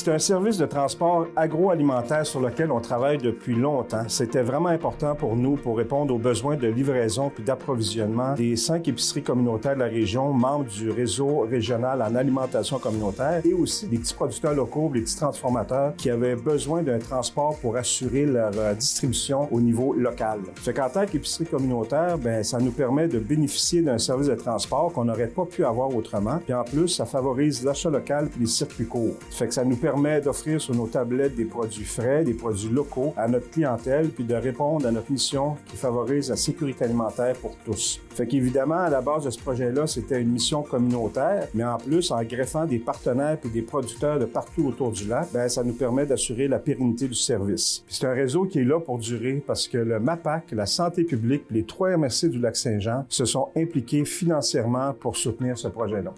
C'est un service de transport agroalimentaire sur lequel on travaille depuis longtemps. C'était vraiment important pour nous pour répondre aux besoins de livraison puis d'approvisionnement des cinq épiceries communautaires de la région, membres du réseau régional en alimentation communautaire et aussi des petits producteurs locaux, des petits transformateurs qui avaient besoin d'un transport pour assurer leur euh, distribution au niveau local. Fait qu'en tant qu'épicerie communautaire, ben ça nous permet de bénéficier d'un service de transport qu'on n'aurait pas pu avoir autrement. Puis en plus, ça favorise l'achat local puis les circuits courts. Fait que ça nous permet d'offrir sur nos tablettes des produits frais, des produits locaux à notre clientèle, puis de répondre à notre mission qui favorise la sécurité alimentaire pour tous. Fait qu'évidemment, à la base de ce projet-là, c'était une mission communautaire, mais en plus, en greffant des partenaires et des producteurs de partout autour du lac, ben, ça nous permet d'assurer la pérennité du service. C'est un réseau qui est là pour durer parce que le MAPAC, la santé publique, les trois MRC du lac Saint-Jean se sont impliqués financièrement pour soutenir ce projet-là.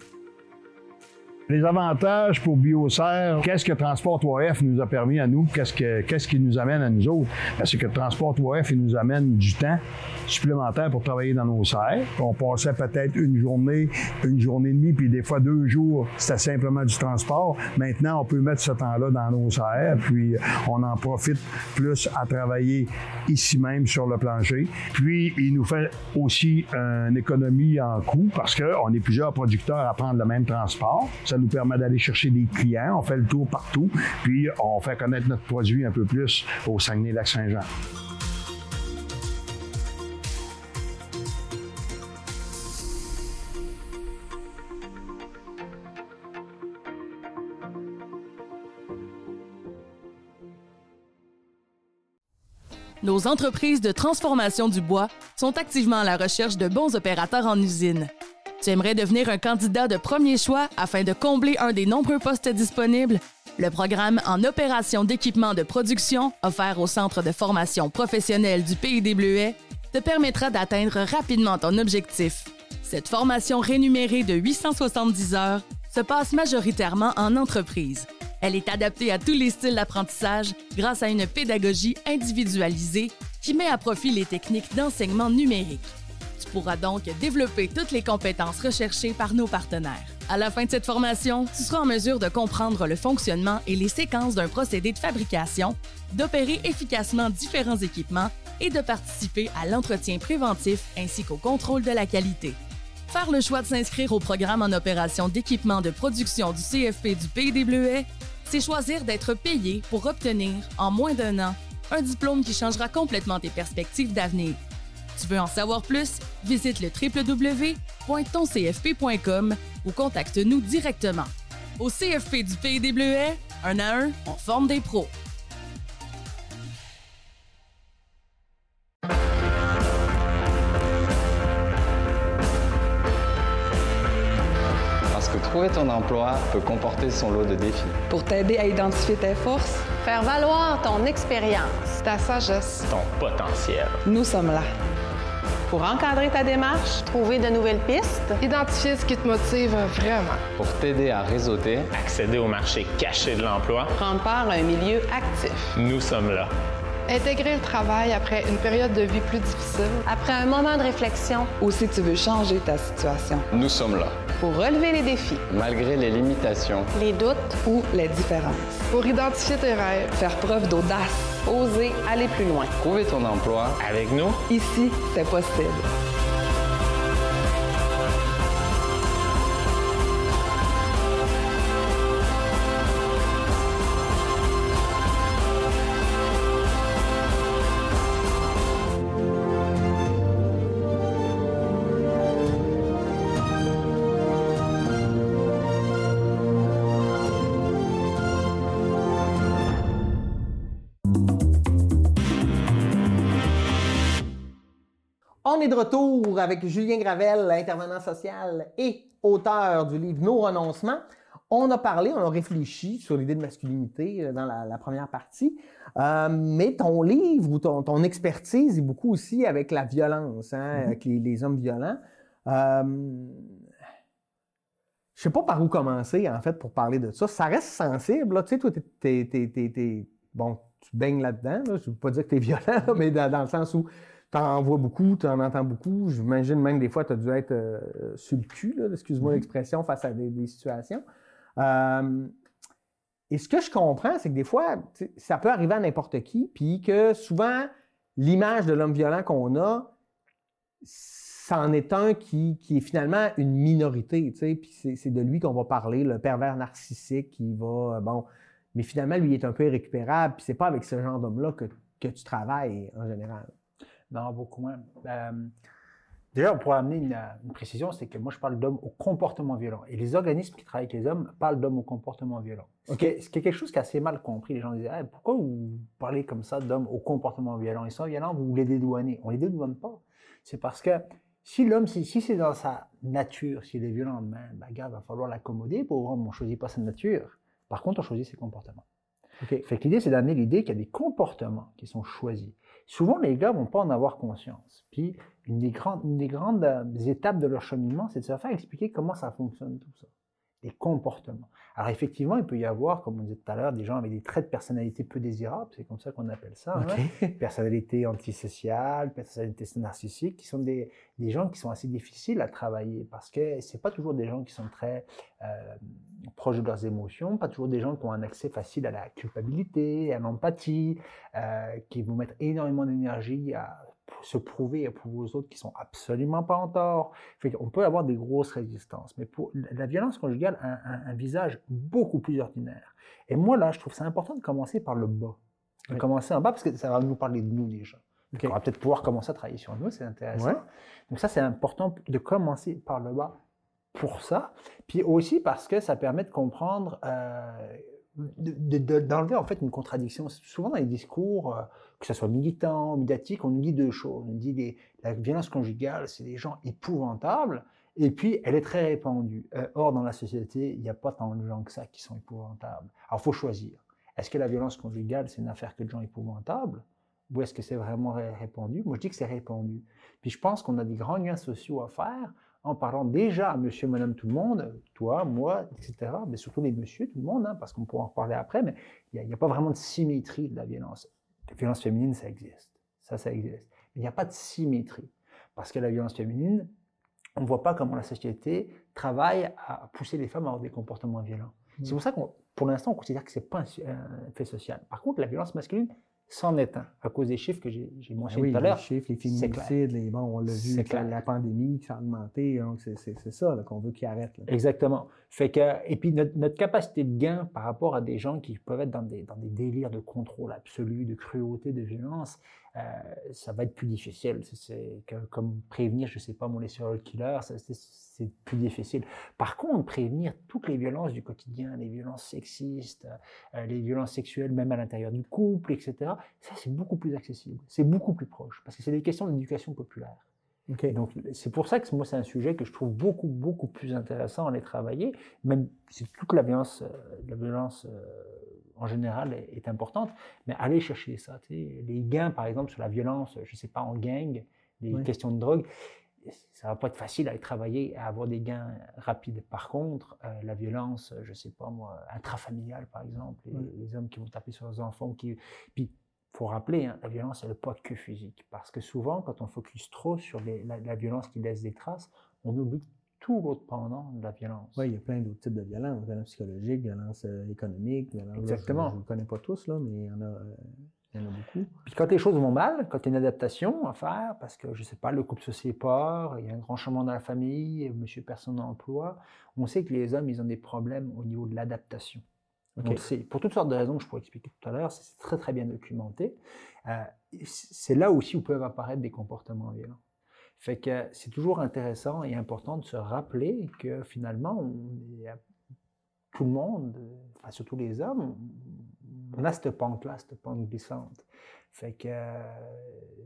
Les avantages pour BioSerre, qu'est-ce que Transport 3F nous a permis à nous? Qu'est-ce, que, qu'est-ce qui nous amène à nous autres? Ben, c'est que Transport 3F, il nous amène du temps supplémentaire pour travailler dans nos serres. On passait peut-être une journée, une journée et demie, puis des fois deux jours, c'était simplement du transport. Maintenant, on peut mettre ce temps-là dans nos serres, puis on en profite plus à travailler ici même sur le plancher. Puis, il nous fait aussi une économie en coût parce qu'on est plusieurs producteurs à prendre le même transport nous permet d'aller chercher des clients. On fait le tour partout, puis on fait connaître notre produit un peu plus au Saguenay-Lac-Saint-Jean. nos entreprises de transformation du bois sont activement à la recherche de bons opérateurs en usine. Tu aimerais devenir un candidat de premier choix afin de combler un des nombreux postes disponibles? Le programme en opération d'équipement de production, offert au Centre de formation professionnelle du Pays des Bleuets, te permettra d'atteindre rapidement ton objectif. Cette formation rémunérée de 870 heures se passe majoritairement en entreprise. Elle est adaptée à tous les styles d'apprentissage grâce à une pédagogie individualisée qui met à profit les techniques d'enseignement numérique. Tu pourras donc développer toutes les compétences recherchées par nos partenaires. À la fin de cette formation, tu seras en mesure de comprendre le fonctionnement et les séquences d'un procédé de fabrication, d'opérer efficacement différents équipements et de participer à l'entretien préventif ainsi qu'au contrôle de la qualité. Faire le choix de s'inscrire au programme en opération d'équipement de production du CFP du Pays Bleuets, c'est choisir d'être payé pour obtenir, en moins d'un an, un diplôme qui changera complètement tes perspectives d'avenir. Tu veux en savoir plus? Visite le www.toncfp.com ou contacte-nous directement. Au CFP du Pays des Bleuets, un à un, on forme des pros. Parce que trouver ton emploi peut comporter son lot de défis. Pour t'aider à identifier tes forces, Faire valoir ton expérience, ta sagesse, ton potentiel. nous sommes là. Pour encadrer ta démarche, trouver de nouvelles pistes, identifier ce qui te motive vraiment. Pour t'aider à réseauter, Accéder au marché caché de l'emploi, prendre part à un milieu actif. nous sommes là. Intégrer le travail après une période de vie plus difficile. Après un moment de réflexion, Ou si tu veux changer ta situation, nous sommes là. pour relever les défis, Malgré les limitations, les doutes, ou les différences. Pour identifier tes rêves, Faire preuve d'audace. oser aller plus loin. trouver ton emploi, Avec nous, Ici, c'est possible. On est de retour avec Julien Gravel, intervenant social et auteur du livre Nos renoncements. On a parlé, on a réfléchi sur l'idée de masculinité euh, dans la, la première partie, Euh, mais ton livre ou ton, ton expertise est beaucoup aussi avec la violence, hein, avec les, les hommes violents. Euh, je sais pas par où commencer, en fait, pour parler de ça. Ça reste sensible, là. Tu sais, toi, t'es, bon, tu baignes là-dedans, là. Je veux pas dire que tu es violent, là, *laughs* mais dans, dans le sens où tu en vois beaucoup, tu en entends beaucoup. J'imagine même des fois, tu as dû être euh, sur le cul, excuse-moi l'expression, face à des, des situations. Euh, et ce que je comprends, c'est que des fois, ça peut arriver à n'importe qui, puis que souvent, l'image de l'homme violent qu'on a, c'en est un qui, qui est finalement une minorité, puis c'est, c'est de lui qu'on va parler, le pervers narcissique qui va, euh, bon, mais finalement, lui, il est un peu irrécupérable, puis c'est pas avec ce genre d'homme-là que, que tu travailles en général. Non, beaucoup moins. Euh, D'ailleurs, pour amener une, une précision, c'est que moi, je parle d'hommes au comportement violent. Et les organismes qui travaillent avec les hommes parlent d'hommes au comportement violent. Est, ce qui est quelque chose qui est assez mal compris. Les gens disent Ah, pourquoi vous parlez comme ça d'hommes au comportement violent? Ils sont violents, vous les dédouanez. On les dédouane pas. C'est parce que si l'homme, si, si c'est dans sa nature, s'il est violent, ben, ben, gars, il va falloir l'accommoder. Pour homme, on ne choisit pas sa nature. Par contre, on choisit ses comportements. Fait que l'idée, c'est d'amener l'idée qu'il y a des comportements qui sont choisis. Souvent, les gars vont pas en avoir conscience. Puis, une des grandes, une des grandes euh, étapes de leur cheminement, c'est de se faire expliquer comment ça fonctionne tout ça. Les comportements. Alors, effectivement, il peut y avoir, comme on disait tout à l'heure, des gens avec des traits de personnalité peu désirables, c'est comme ça qu'on appelle ça. hein. *laughs* Personnalité antisociale, personnalité narcissique, qui sont des, des gens qui sont assez difficiles à travailler parce que c'est pas toujours des gens qui sont très euh, proches de leurs émotions, pas toujours des gens qui ont un accès facile à la culpabilité, à l'empathie, euh, qui vont mettre énormément d'énergie à se prouver et prouver aux autres qui sont absolument pas en tort. Fait on peut avoir des grosses résistances, mais pour la violence conjugale a un, un, un visage beaucoup plus ordinaire. Et moi là, je trouve ça important de commencer par le bas, de Oui. commencer en bas parce que ça va nous parler de nous déjà. On va peut-être pouvoir commencer à travailler sur nous, c'est intéressant. Ouais. Donc ça, c'est important de commencer par le bas pour ça. Puis aussi parce que ça permet de comprendre euh, d'enlever en fait une contradiction. Souvent dans les discours, euh, que ce soit militant, médiatique, on nous dit deux choses. On nous dit que la violence conjugale, c'est des gens épouvantables, et puis elle est très répandue. Euh, or, dans la société, il n'y a pas tant de gens que ça qui sont épouvantables. Alors, il faut choisir. Est-ce que la violence conjugale, c'est une affaire que de gens épouvantables ou est-ce que c'est vraiment répandu? Moi, je dis que c'est répandu. Puis je pense qu'on a des grands liens sociaux à faire en parlant déjà à monsieur, madame, tout le monde, toi, moi, etc., mais surtout les messieurs, tout le monde, hein, parce qu'on pourra en reparler après, mais il n'y a, pas vraiment de symétrie de la violence. La violence féminine, ça existe. Ça, ça existe. Mais il n'y a pas de symétrie. Parce que la violence féminine, on ne voit pas comment la société travaille à pousser les femmes à avoir des comportements violents. C'est pour ça qu'on, pour l'instant, on considère que ce n'est pas un fait social. Par contre, la violence masculine, c'en est un, à cause des chiffres que j'ai ben mentionnés tout à l'heure. Les chiffres, les féminicides, les, bon, on l'a vu avec la, pandémie qui a augmenté, c'est ça qu'on veut qu'ils arrêtent. Exactement. Fait que, et puis notre, capacité de gain par rapport à des gens qui peuvent être dans des, dans des délires de contrôle absolu, de cruauté, de violence, ça va être plus difficile. C'est comme prévenir, je ne sais pas, mon les serial killer, c'est plus difficile. Par contre, prévenir toutes les violences du quotidien, les violences sexistes, euh, les violences sexuelles, même à l'intérieur du couple, etc., ça, c'est beaucoup plus accessible, c'est beaucoup plus proche, parce que c'est des questions d'éducation populaire. Donc, c'est pour ça que moi, c'est un sujet que je trouve beaucoup, beaucoup plus intéressant à les travailler, même si toute la violence, euh, la violence en général est, importante, mais aller chercher ça. Les gains, par exemple, sur la violence, je ne sais pas, en gang, les questions de drogue, ça va pas être facile à travailler, à avoir des gains rapides. Par contre, euh, la violence, je ne sais pas moi, intrafamiliale, par exemple, les, hommes qui vont taper sur leurs enfants, qui... Puis, faut rappeler, hein, la violence, elle n'est pas que physique. Parce que souvent, quand on focus trop sur la, la, violence qui laisse des traces, on oublie tout l'autre pendant de la violence. Oui, il y a plein d'autres types de violence. Violence psychologique, violence euh, économique, violence... Exactement. je ne connais pas tous, là, mais il y en a... Euh, il y en a beaucoup. Puis quand les choses vont mal, quand il y a une adaptation à faire, parce que, je ne sais pas, le couple se sépare, il y a un grand changement dans la famille, monsieur personne n'emploi, on sait que les hommes, ils ont des problèmes au niveau de l'adaptation. Okay. Pour toutes sortes de raisons que je pourrais expliquer tout à l'heure, c'est très très bien documenté. Euh, c'est là aussi où peuvent apparaître des comportements violents. Fait que c'est toujours intéressant et important de se rappeler que finalement, tout le monde, enfin surtout les hommes, on a cette pente-là, cette pente glissante. Fait que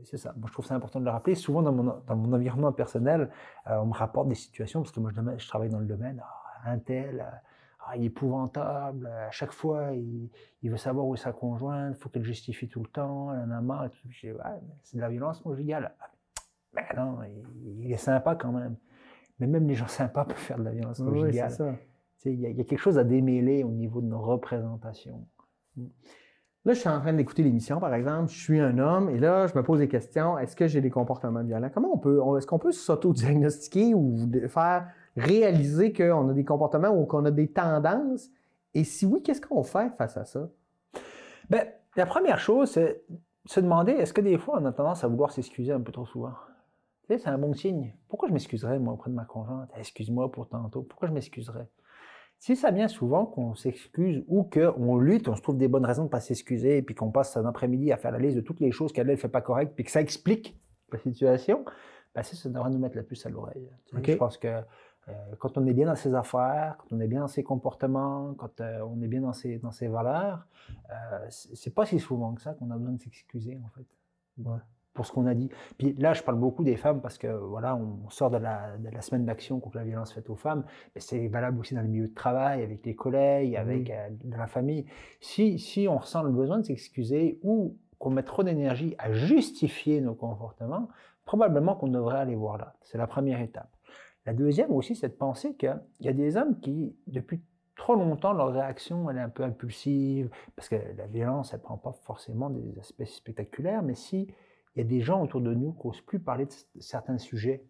c'est ça. Moi, je trouve ça important de le rappeler. Souvent, dans mon, environnement personnel, euh, on me rapporte des situations, parce que moi, je, travaille dans le domaine, ah, un tel, ah, il est épouvantable, à chaque fois, il, veut savoir où est sa conjointe, il faut qu'elle justifie tout le temps, elle en a marre. c'est de la violence conjugale. Ben non, il, est sympa quand même. Mais même les gens sympas peuvent faire de la violence conjugale. Il y, a quelque chose à démêler au niveau de nos représentations. Là, je suis en train d'écouter l'émission, par exemple, je suis un homme, et là, je me pose des questions. Est-ce que j'ai des comportements violents? Comment on peut, est-ce qu'on peut s'auto-diagnostiquer ou faire réaliser qu'on a des comportements ou qu'on a des tendances? Et si oui, qu'est-ce qu'on fait face à ça? Bien, la première chose, c'est se demander, est-ce que des fois, on a tendance à vouloir s'excuser un peu trop souvent? C'est un bon signe. Pourquoi je m'excuserais, moi, auprès de ma conjointe? Excuse-moi pour tantôt. Pourquoi je m'excuserais? Si ça vient souvent qu'on s'excuse ou qu'on lutte, on se trouve des bonnes raisons de ne pas s'excuser, et puis qu'on passe un après-midi à faire la liste de toutes les choses qu'elle ne fait pas correctes, puis que ça explique la situation, ben ça, ça devrait nous mettre la puce à l'oreille. Je pense que euh, quand on est bien dans ses affaires, quand on est bien dans ses comportements, quand euh, on est bien dans ses, dans ses valeurs, euh, c'est pas si souvent que ça qu'on a besoin de s'excuser, en fait. Pour ce qu'on a dit. Puis là, je parle beaucoup des femmes parce que, voilà, on sort de la, de la semaine d'action contre la violence faite aux femmes, mais c'est valable aussi dans le milieu de travail, avec les collègues, avec la famille. Si, si on ressent le besoin de s'excuser ou qu'on met trop d'énergie à justifier nos comportements, probablement qu'on devrait aller voir là. C'est la première étape. La deuxième aussi, c'est de penser qu'il y a des hommes qui, depuis trop longtemps, leur réaction, elle est un peu impulsive, parce que la violence, elle prend pas forcément des aspects spectaculaires, mais si il y a des gens autour de nous qui n'osent plus parler de certains sujets,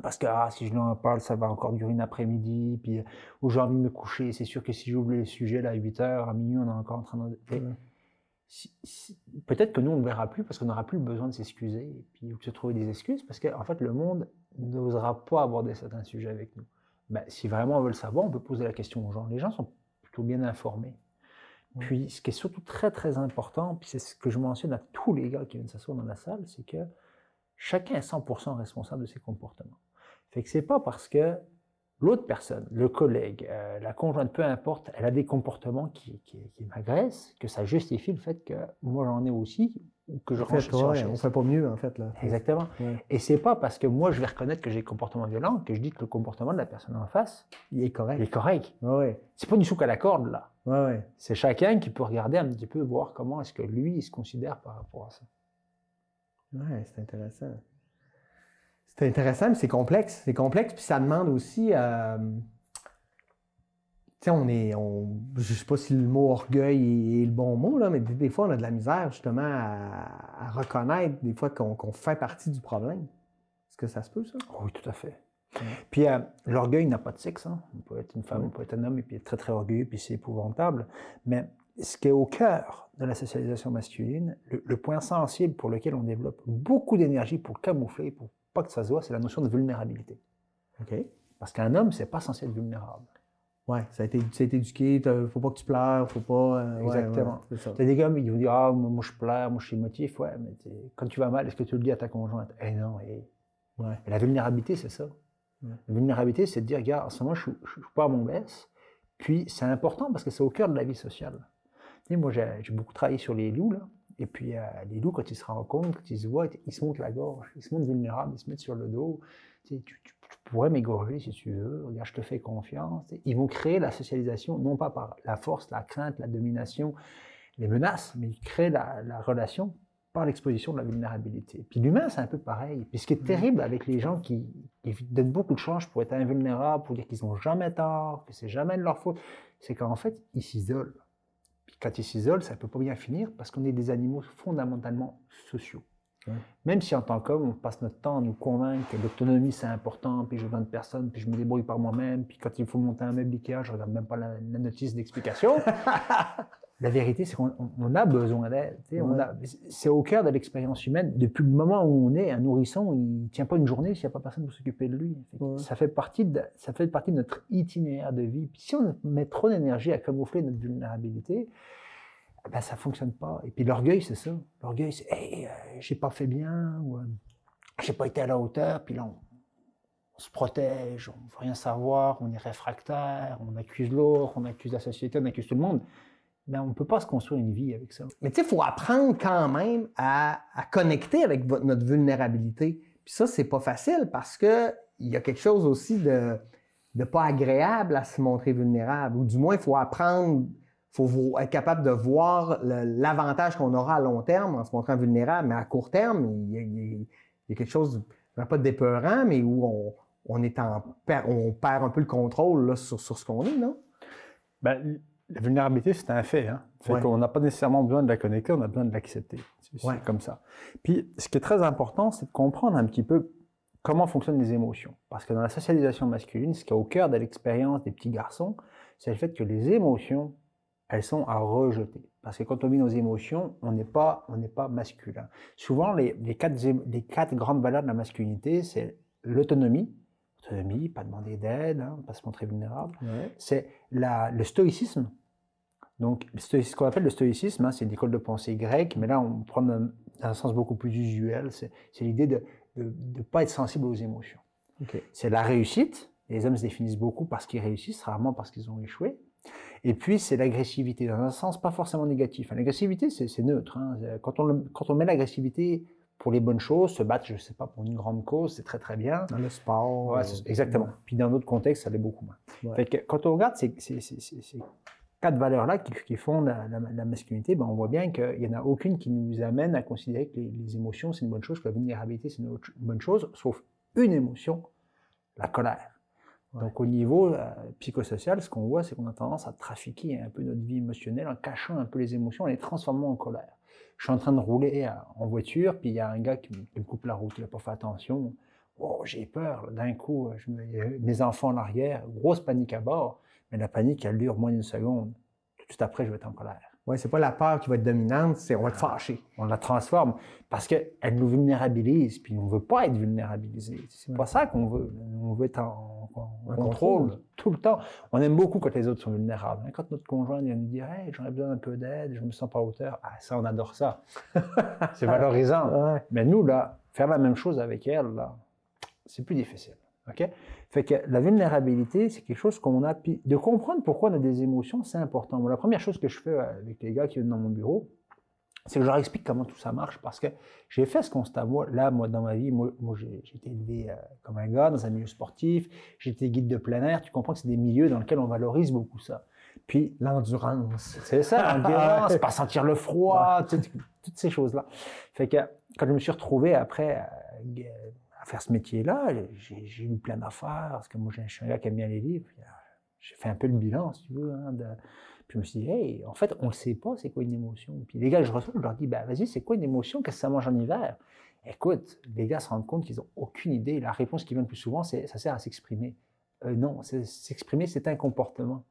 parce que ah, si je n'en parle, ça va encore durer une après-midi, puis ou j'ai envie de me coucher, c'est sûr que si j'ouvre les sujets là, à 8 heures, à minuit, on est encore en train de peut-être que nous, on ne verra plus parce qu'on n'aura plus besoin de s'excuser et puis de se trouver des excuses parce qu'en fait, le monde n'osera pas aborder certains sujets avec nous. Ben, si vraiment on veut le savoir, on peut poser la question aux gens. Les gens sont plutôt bien informés. Puis, ce qui est surtout très, très important, puis c'est ce que je mentionne à tous les gars qui viennent s'asseoir dans la salle, c'est que chacun est 100% responsable de ses comportements. Fait que c'est pas parce que l'autre personne, le collègue, euh, la conjointe, peu importe, elle a des comportements qui, qui, qui m'agressent, que ça justifie le fait que moi j'en ai aussi, que je En fait, range sur la ouais, on fait pas mieux, en fait. Là. Exactement. Ouais. Et c'est pas parce que moi je vais reconnaître que j'ai des comportements violents que je dis que le comportement de la personne en face Il est correct. il est correct. Ouais. C'est pas du souk à la corde là. Ouais, ouais. C'est chacun qui peut regarder un petit peu, voir comment est-ce que lui il se considère par rapport à ça. Ouais, c'est intéressant. C'est intéressant, mais c'est complexe. C'est complexe, puis ça demande aussi. euh, sais, on est. On, je sais pas si le mot orgueil est, est le bon mot, là, mais des, des fois, on a de la misère, justement, à, à reconnaître, des fois, qu'on fait partie du problème. Est-ce que ça se peut, ça? Oui, tout à fait. Puis euh, l'orgueil n'a pas de sexe. hein. On peut être une femme, on peut être un homme et puis être très très orgueilleux, puis c'est épouvantable. Mais ce qui est au cœur de la socialisation masculine, le, le point sensible pour lequel on développe beaucoup d'énergie pour camoufler, pour pas que ça se voit, c'est la notion de vulnérabilité. Parce qu'un homme, c'est pas censé être vulnérable. Ouais, ça a été, ça a été éduqué, faut pas que tu pleures, faut pas. euh, ouais, Exactement. ouais, ça. T'as des gars, ils vont dire Ah, moi, moi, je pleure, moi je suis émotif. Ouais, mais quand tu vas mal, est-ce que tu le dis à ta conjointe? Eh non, et Ouais. La vulnérabilité, c'est ça. Ouais. La vulnérabilité, c'est de dire, regarde, en ce moment, je ne suis pas à mon baisse. Puis, c'est important parce que c'est au cœur de la vie sociale. Tu sais, moi, j'ai beaucoup travaillé sur les loups, là. Et puis, euh, les loups, quand ils se rencontrent, quand ils se voient, ils se montent la gorge, ils se montent vulnérables, ils se mettent sur le dos. Tu, sais, tu- tu- tu pourrais m'égorger si tu veux. Regarde, je te fais confiance. Ils vont créer la socialisation, non pas par la force, la crainte, la domination, les menaces, mais ils créent la, la relation par l'exposition de la vulnérabilité. Puis l'humain, c'est un peu pareil. Puis ce qui est terrible avec les gens qui, qui donnent beaucoup de change pour être invulnérables, pour dire qu'ils n'ont jamais tort, que c'est jamais de leur faute, c'est qu'en fait, ils s'isolent. Puis quand ils s'isolent, ça ne peut pas bien finir parce qu'on est des animaux fondamentalement sociaux. Ouais. Même si en tant qu'homme, on passe notre temps à nous convaincre que l'autonomie c'est important, puis je veux de personne, puis je me débrouille par moi-même, puis quand il faut monter un meuble Ikea, je regarde même pas la, la notice d'explication. *laughs* la vérité, c'est qu'on on- on a besoin d'aide. Ouais. C'est au cœur de l'expérience humaine. Depuis le moment où on est, un nourrisson, il ne tient pas une journée s'il n'y a pas personne pour s'occuper de lui. Ouais. Ça, fait partie de, ça fait partie de notre itinéraire de vie. Puis si on met trop d'énergie à camoufler notre vulnérabilité, ben, ça ne fonctionne pas. Et puis l'orgueil, c'est ça. L'orgueil, c'est Hey, euh, j'ai pas fait bien, ou euh, j'ai pas été à la hauteur, puis là, on, se protège, on ne veut rien savoir, on est réfractaire, on accuse l'autre, on accuse la société, on accuse tout le monde. Mais on ne peut pas se construire une vie avec ça. Mais tu sais, il faut apprendre quand même à, à connecter avec notre vulnérabilité. Puis ça, c'est pas facile parce que il y a quelque chose aussi de, de pas agréable à se montrer vulnérable. Ou du moins, il faut apprendre, faut être capable de voir l'avantage qu'on aura à long terme en se montrant vulnérable. Mais à court terme, il y a, il y a- quelque chose, de- pas d'épeurant, mais où on, on est en on perd un peu le contrôle là, sur, sur ce qu'on est, non? Ben, la vulnérabilité, c'est un fait. Hein. Fait Ouais. qu'on n'a pas nécessairement besoin de la connecter, on a besoin de l'accepter. C'est c'est Ouais. comme ça. Puis, ce qui est très important, c'est de comprendre un petit peu comment fonctionnent les émotions. Parce que dans la socialisation masculine, ce qui est au cœur de l'expérience des petits garçons, c'est le fait que les émotions, elles sont à rejeter. Parce que quand on vit nos émotions, on n'est pas, on n'est pas masculin. Souvent, les, les quatre, ém- les quatre grandes valeurs de la masculinité, c'est l'autonomie. Autonomie, pas demander d'aide, hein, pas se montrer vulnérable c'est le stoïcisme. Donc, ce qu'on appelle le stoïcisme, hein, c'est une école de pensée grecque, mais là, on prend un, un sens beaucoup plus usuel. C'est l'idée de ne pas être sensible aux émotions. C'est la réussite. Les hommes se définissent beaucoup parce qu'ils réussissent, rarement parce qu'ils ont échoué. Et puis, c'est l'agressivité, dans un sens pas forcément négatif. L'agressivité, c'est neutre. hein. Quand, on, le- quand on met l'agressivité pour les bonnes choses, se battre, je ne sais pas, pour une grande cause, c'est très très bien. Dans le sport. Ouais, euh, exactement. Puis dans d'autres contextes, ça l'est beaucoup moins. Ouais. Fait que quand on regarde ces, ces- ces- ces- ces quatre valeurs-là qui, qui font la, la- la masculinité, ben on voit bien qu'il n'y en a aucune qui nous amène à considérer que les, les émotions, c'est une bonne chose, que la vulnérabilité, c'est une, autre- une bonne chose, sauf une émotion, la colère. Donc au niveau euh, psychosocial, ce qu'on voit, c'est qu'on a tendance à trafiquer un peu notre vie émotionnelle en cachant un peu les émotions, en les transformant en colère. Je suis en train de rouler euh, en voiture, puis il y a un gars qui me, coupe la route, il n'a pas fait attention. Oh, j'ai peur, d'un coup, euh, je me- mes enfants en arrière, grosse panique à bord, mais la panique, elle dure moins d'une seconde. Tout de suite après, je vais être en colère. Ouais, c'est pas la peur qui va être dominante, c'est on va être fâché. On la transforme parce qu'elle nous vulnérabilise, puis on ne veut pas être vulnérabilisé. C'est pas ça qu'on veut. On veut être en, en- en En contrôle, contrôle. tout le temps. On aime beaucoup quand les autres sont vulnérables. Quand notre conjoint vient nous dire hey, j'aurais besoin d'un peu d'aide, je me sens pas à hauteur, ah, ça, on adore ça. c'est valorisant. *laughs* Ouais. Mais nous, là, faire la même chose avec elle, là, c'est plus difficile. OK? Fait que la vulnérabilité, c'est quelque chose qu'on a. Puis de comprendre pourquoi on a des émotions, c'est important. Moi, la première chose que je fais avec les gars qui viennent dans mon bureau, c'est que je leur explique comment tout ça marche parce que j'ai fait ce constat. Moi, là, moi, dans ma vie, moi, j'ai été élevé euh, comme un gars dans un milieu sportif, été guide de plein air. Tu comprends que c'est des milieux dans lesquels on valorise beaucoup ça. Puis l'endurance. C'est ça, *laughs* l'endurance, pas sentir le froid, toutes, ces choses-là. Fait que quand je me suis retrouvé après euh, à faire ce métier-là, j'ai eu plein d'affaires parce que moi, suis un gars qui aime bien les livres. J'ai fait un peu le bilan, si tu veux, hein, de, je me suis dit, en fait, on ne sait pas c'est quoi une émotion. Puis les gars, je reçois, je leur dis, ben, vas-y, c'est quoi une émotion Qu'est-ce que ça mange en hiver? Écoute, les gars se rendent compte qu'ils n'ont aucune idée. La réponse qui vient le plus souvent, c'est ça sert à s'exprimer. Euh, non, s'exprimer, c'est un comportement.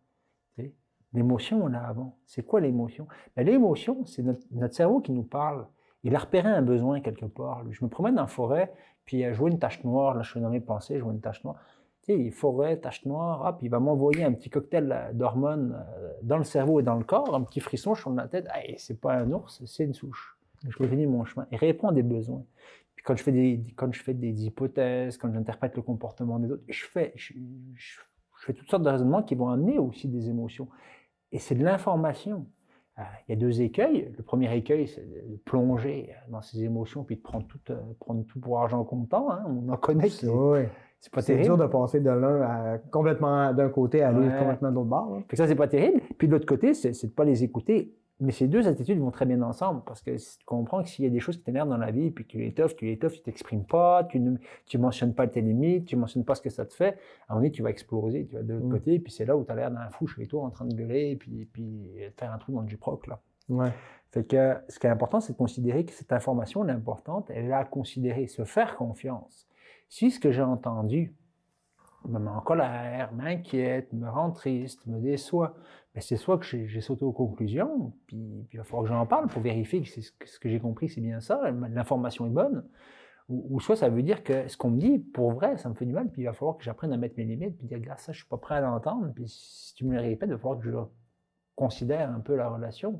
L'émotion, on a avant. C'est quoi l'émotion? Ben, L'émotion, c'est notre, cerveau qui nous parle. Il a repéré un besoin quelque part. Je me promène dans la forêt, puis je vois une tache noire. Là, je suis dans mes pensées, je vois une tache noire tu sais, forêt, tache noire, hop, il va m'envoyer un petit cocktail euh, d'hormones euh, dans le cerveau et dans le corps, un petit frisson sur la tête. Hey, c'est pas un ours, c'est une souche. Je continue mon chemin. Il répond à des besoins. Puis quand je fais des, quand je fais des hypothèses, quand j'interprète le comportement des autres, je fais, je, fais toutes sortes de raisonnements qui vont amener aussi des émotions. Et c'est de l'information. Euh, il y a deux écueils. Le premier écueil, c'est de plonger dans ses émotions puis de prendre tout, prendre tout pour argent comptant. Hein. On en connaît. C'est pas terrible. dur de passer de l'un à complètement d'un côté à aller complètement de l'autre bord. Hein. Ça, c'est pas terrible. Puis de l'autre côté, c'est de pas les écouter. Mais ces deux attitudes vont très bien ensemble parce que tu comprends que s'il y a des choses qui t'énervent dans la vie, puis tu les étoffes, tu les étoffes, tu t'exprimes pas, tu ne tu mentionnes pas tes limites, tu mentionnes pas ce que ça te fait, à un moment donné, tu vas exploser, tu vas de l'autre mm. côté, puis c'est là où tu as l'air d'un fou chez toi en train de gueuler, et puis, puis faire un trou dans le Jiproc, là. Ouais. Fait que ce qui est important, c'est de considérer que cette information est importante, elle est à considérer, se faire confiance. Si ce que j'ai entendu, me met en colère, m'inquiète, me rend triste, me déçoit. Mais c'est soit que j'ai sauté aux conclusions, puis, il va falloir que j'en parle pour vérifier que ce que j'ai compris, c'est bien ça, l'information est bonne. Ou, soit ça veut dire que ce qu'on me dit, pour vrai, ça me fait du mal, puis il va falloir que j'apprenne à mettre mes limites, puis dire, gars, ça, je suis pas prêt à l'entendre, puis si tu me le répètes, il va falloir que je considère un peu la relation.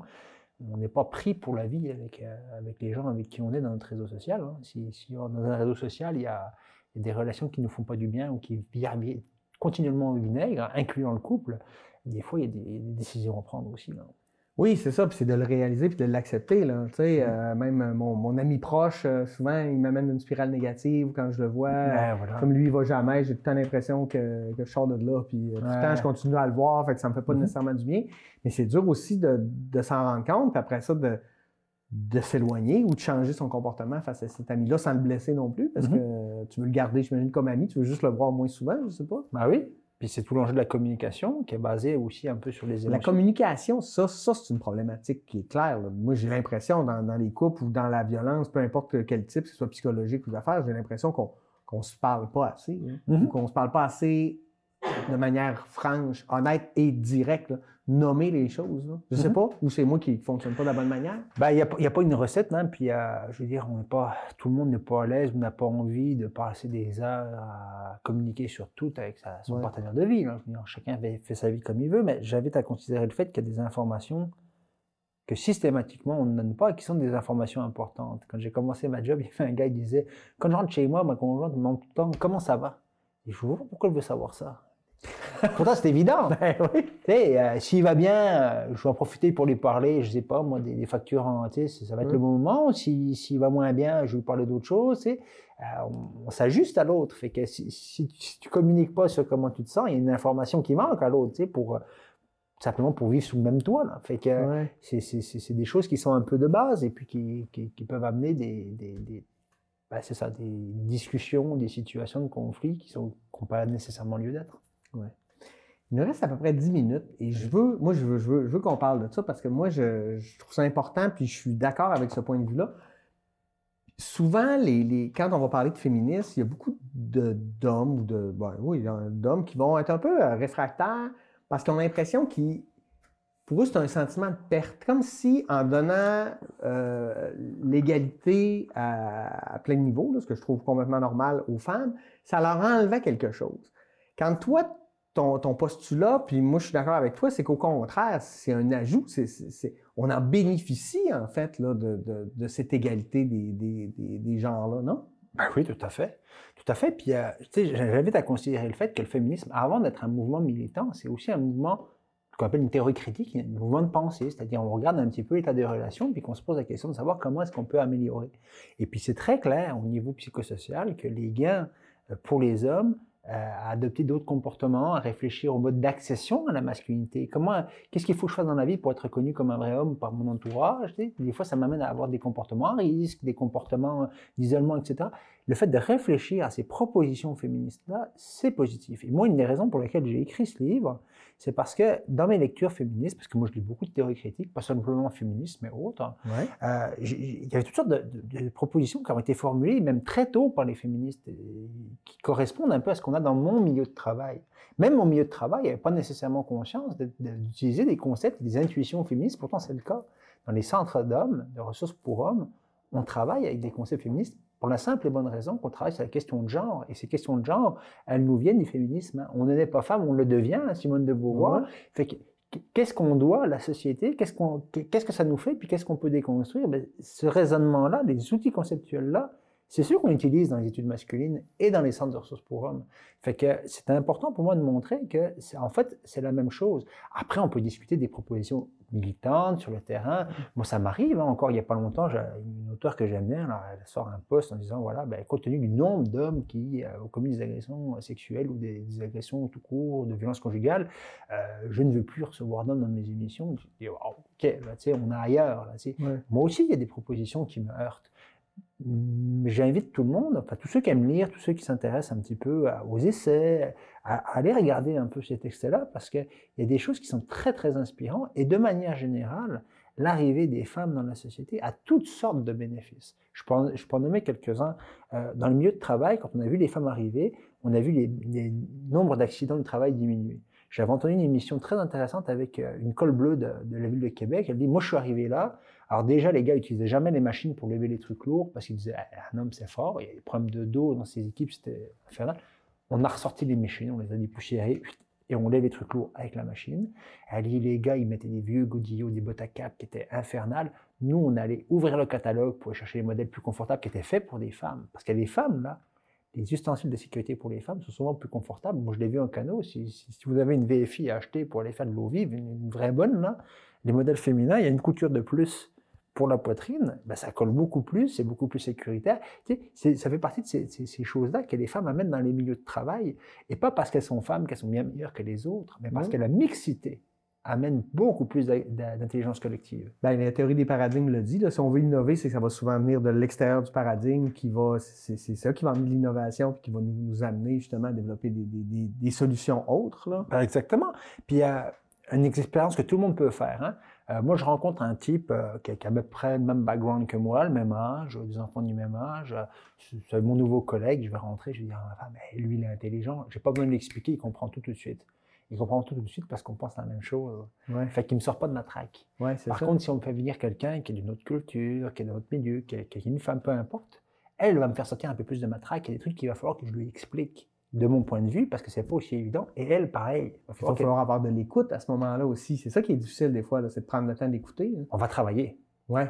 On n'est pas pris pour la vie avec, euh, avec les gens avec qui on est dans notre réseau social. Hein. Si dans un réseau social, il y a des relations qui ne nous font pas du bien ou qui virent continuellement au vinaigre, incluant le couple, des fois, il y a des, décisions à prendre aussi. Oui, c'est ça, puis c'est de le réaliser puis de l'accepter. Tu sais, mm. euh, même euh, mon, ami proche, euh, souvent, il m'amène une spirale négative quand je le vois. Ben, comme lui, il va jamais, j'ai tout le temps l'impression que, je sors de là, puis tout le temps, je continue à le voir, fait que ça me fait pas mm-hmm. nécessairement du bien. Mais c'est dur aussi de, de s'en rendre compte, puis après ça, de, de s'éloigner ou de changer son comportement face à cet ami-là sans le blesser non plus, parce mm-hmm. que tu veux le garder, j'imagine, comme ami, tu veux juste le voir moins souvent, je sais pas. Ben oui. Puis c'est tout l'enjeu de la communication qui est basé aussi un peu sur les émotions. La communication, ça, ça c'est une problématique qui est claire. Moi, j'ai l'impression dans, les couples ou dans la violence, peu importe quel type, que ce soit psychologique ou d'affaires, j'ai l'impression qu'on ne se parle pas assez. Hein. Mm-hmm. Qu'on ne se parle pas assez de manière franche, honnête et directe, nommer les choses. Je ne sais mhm. pas, ou c'est moi qui ne fonctionne pas de la bonne manière. Ben, il n'y a, pas une recette, hein, puis je veux dire, on pas, tout le monde n'est pas à l'aise, on n'a pas envie de passer des heures à communiquer sur tout avec son partenaire de vie. chacun fait, sa vie comme il veut, mais j'invite à considérer le fait qu'il y a des informations que systématiquement on ne donne pas et qui sont des informations importantes. Quand j'ai commencé ma job, *laughs* il y avait un gars qui disait Quand je rentre chez moi, ma conjointe me demande tout le temps comment ça va. Et je vois pourquoi elle veut savoir ça. *laughs* Pourtant, c'est évident. Ben euh, s'il va bien, euh, je vais en profiter pour lui parler, je sais pas, moi, des, factures, en, ça va être le bon moment. S'il va moins bien, je vais lui parler d'autre chose. Euh, on, s'ajuste à l'autre. Fait que si, si, tu communiques pas sur comment tu te sens, il y a une information qui manque à l'autre, pour simplement pour vivre sous le même toit. Là. Fait que c'est des choses qui sont un peu de base et puis qui, qui, peuvent amener des, des, ben, c'est ça, des discussions, des situations de conflit qui n'ont pas nécessairement lieu d'être. Ouais. Il nous reste à peu près 10 minutes et je veux, moi, je veux, je veux, qu'on parle de ça parce que moi, je, trouve ça important puis je suis d'accord avec ce point de vue-là. Souvent, les, quand on va parler de féministes, il y a beaucoup d'hommes ou de, ben oui, d'hommes qui vont être un peu euh, réfractaires parce qu'on a l'impression qu'ils, pour eux, c'est un sentiment de perte. Comme si, en donnant euh, l'égalité à, plein niveau, ce que je trouve complètement normal aux femmes, ça leur enlevait quelque chose. Quand toi, ton, postulat, puis moi je suis d'accord avec toi, c'est qu'au contraire, c'est un ajout, on en bénéficie en fait là, de, cette égalité des, genres-là, non? Ben oui, tout à fait. Tout à fait. Puis, euh, j'invite à considérer le fait que le féminisme, avant d'être un mouvement militant, c'est aussi un mouvement qu'on appelle une théorie critique, un mouvement de pensée, c'est-à-dire on regarde un petit peu l'état des relations, puis qu'on se pose la question de savoir comment est-ce qu'on peut améliorer. Et puis c'est très clair au niveau psychosocial que les gains euh, pour les hommes à adopter d'autres comportements, à réfléchir au mode d'accession à la masculinité. Comment, qu'est-ce qu'il faut que je fasse dans la vie pour être reconnu comme un vrai homme par mon entourage Des fois, ça m'amène à avoir des comportements à risque, des comportements d'isolement, etc. Le fait de réfléchir à ces propositions féministes-là, c'est positif. Et moi, une des raisons pour lesquelles j'ai écrit ce livre, c'est parce que dans mes lectures féministes, parce que moi je lis beaucoup de théories critiques, pas simplement féministes, mais autres, euh, il y avait toutes sortes de, propositions qui ont été formulées, même très tôt par les féministes, qui correspondent un peu à ce qu'on a dans mon milieu de travail. Même mon milieu de travail n'avait pas nécessairement conscience d'utiliser des concepts, des intuitions féministes, pourtant c'est le cas. Dans les centres d'hommes, de ressources pour hommes, on travaille avec des concepts féministes pour la simple et bonne raison qu'on travaille sur la question de genre. Et ces questions de genre, elles nous viennent du féminisme. Hein. On n'est pas femme, on le devient, hein, Simone de Beauvoir. Fait qu'est-ce qu'on doit à la société? Qu'est-ce qu'on, qu'est-ce que ça nous fait? Puis qu'est-ce qu'on peut déconstruire? Ben, Ce raisonnement-là, les outils conceptuels-là, c'est sûr qu'on utilise dans les études masculines et dans les centres de ressources pour hommes. Fait que c'est important pour moi de montrer que, en fait, c'est la même chose. Après, on peut discuter des propositions militantes sur le terrain. Moi, ça m'arrive. Hein. encore il n'y a pas longtemps, j'ai une auteure que j'aime bien, elle sort un post en disant voilà, ben, compte tenu du nombre d'hommes qui euh, ont commis des agressions sexuelles ou des, agressions tout court, de violences conjugales, euh, je ne veux plus recevoir d'hommes dans mes émissions. Je dis, oh, ok, on est ailleurs. Moi aussi, il y a des propositions qui me heurtent j'invite tout le monde, enfin tous ceux qui aiment lire, tous ceux qui s'intéressent un petit peu aux essais, à, aller regarder un peu ces textes-là, parce qu'il y a des choses qui sont très très inspirantes, et de manière générale, l'arrivée des femmes dans la société a toutes sortes de bénéfices. Je peux en, je peux nommer quelques-uns. Euh, dans le milieu de travail, quand on a vu les femmes arriver, on a vu les, nombres d'accidents de travail diminuer. J'avais entendu une émission très intéressante avec euh, une colle bleue de, de, la ville de Québec. Elle dit, moi je suis arrivé là, alors déjà, les gars n'utilisaient jamais les machines pour lever les trucs lourds parce qu'ils disaient ah, un homme c'est fort, il y a des problèmes de dos dans ces équipes, c'était infernal. On a ressorti les machines, on les a dépoussiérées et on lève les trucs lourds avec la machine. Dit les gars, ils mettaient des vieux godillots, des bottes à cap qui étaient infernales. Nous, on allait ouvrir le catalogue pour chercher les modèles plus confortables qui étaient faits pour des femmes. Parce que les femmes, là, les ustensiles de sécurité pour les femmes sont souvent plus confortables. Moi, je l'ai vu en canot. Si, si, vous avez une VFI à acheter pour aller faire de l'eau vive, une, une, vraie bonne, là, les modèles féminins, il y a une couture de plus pour la poitrine, ben ça colle beaucoup plus, c'est beaucoup plus sécuritaire. Tu sais, ça fait partie de ces, ces, choses-là que les femmes amènent dans les milieux de travail, et pas parce qu'elles sont femmes qu'elles sont bien meilleures que les autres, mais parce que la mixité amène beaucoup plus d'intelligence collective. Ben, la théorie des paradigmes le dit. Là, si on veut innover, c'est que ça va souvent venir de l'extérieur du paradigme, qui va, c'est ça qui va amener l'innovation, puis qui va nous, amener justement à développer des, des, des solutions autres. Là. Ben, exactement. Puis il y a une expérience que tout le monde peut faire. Hein? Euh, moi, je rencontre un type euh, qui, a, à peu près le même background que moi, le même âge, des enfants du même âge. C'est mon nouveau collègue, je vais rentrer, je vais dire, ah, mais lui, il est intelligent. Je n'ai pas besoin de l'expliquer, il comprend tout, tout de suite. Il comprend tout, tout de suite parce qu'on pense la même chose. Ouais. Fait qu'il ne me sort pas de ma traque. Par contre, si on me fait venir quelqu'un qui est d'une autre culture, qui est d'un autre milieu, qui est, qui est, une femme, peu importe, elle va me faire sortir un peu plus de ma traque. Il y a des trucs qu'il va falloir que je lui explique de mon point de vue, parce que c'est pas aussi évident. Et elle, pareil. Il va falloir avoir de l'écoute à ce moment-là aussi. C'est ça qui est difficile des fois, c'est de prendre le temps d'écouter. On va travailler. Ouais.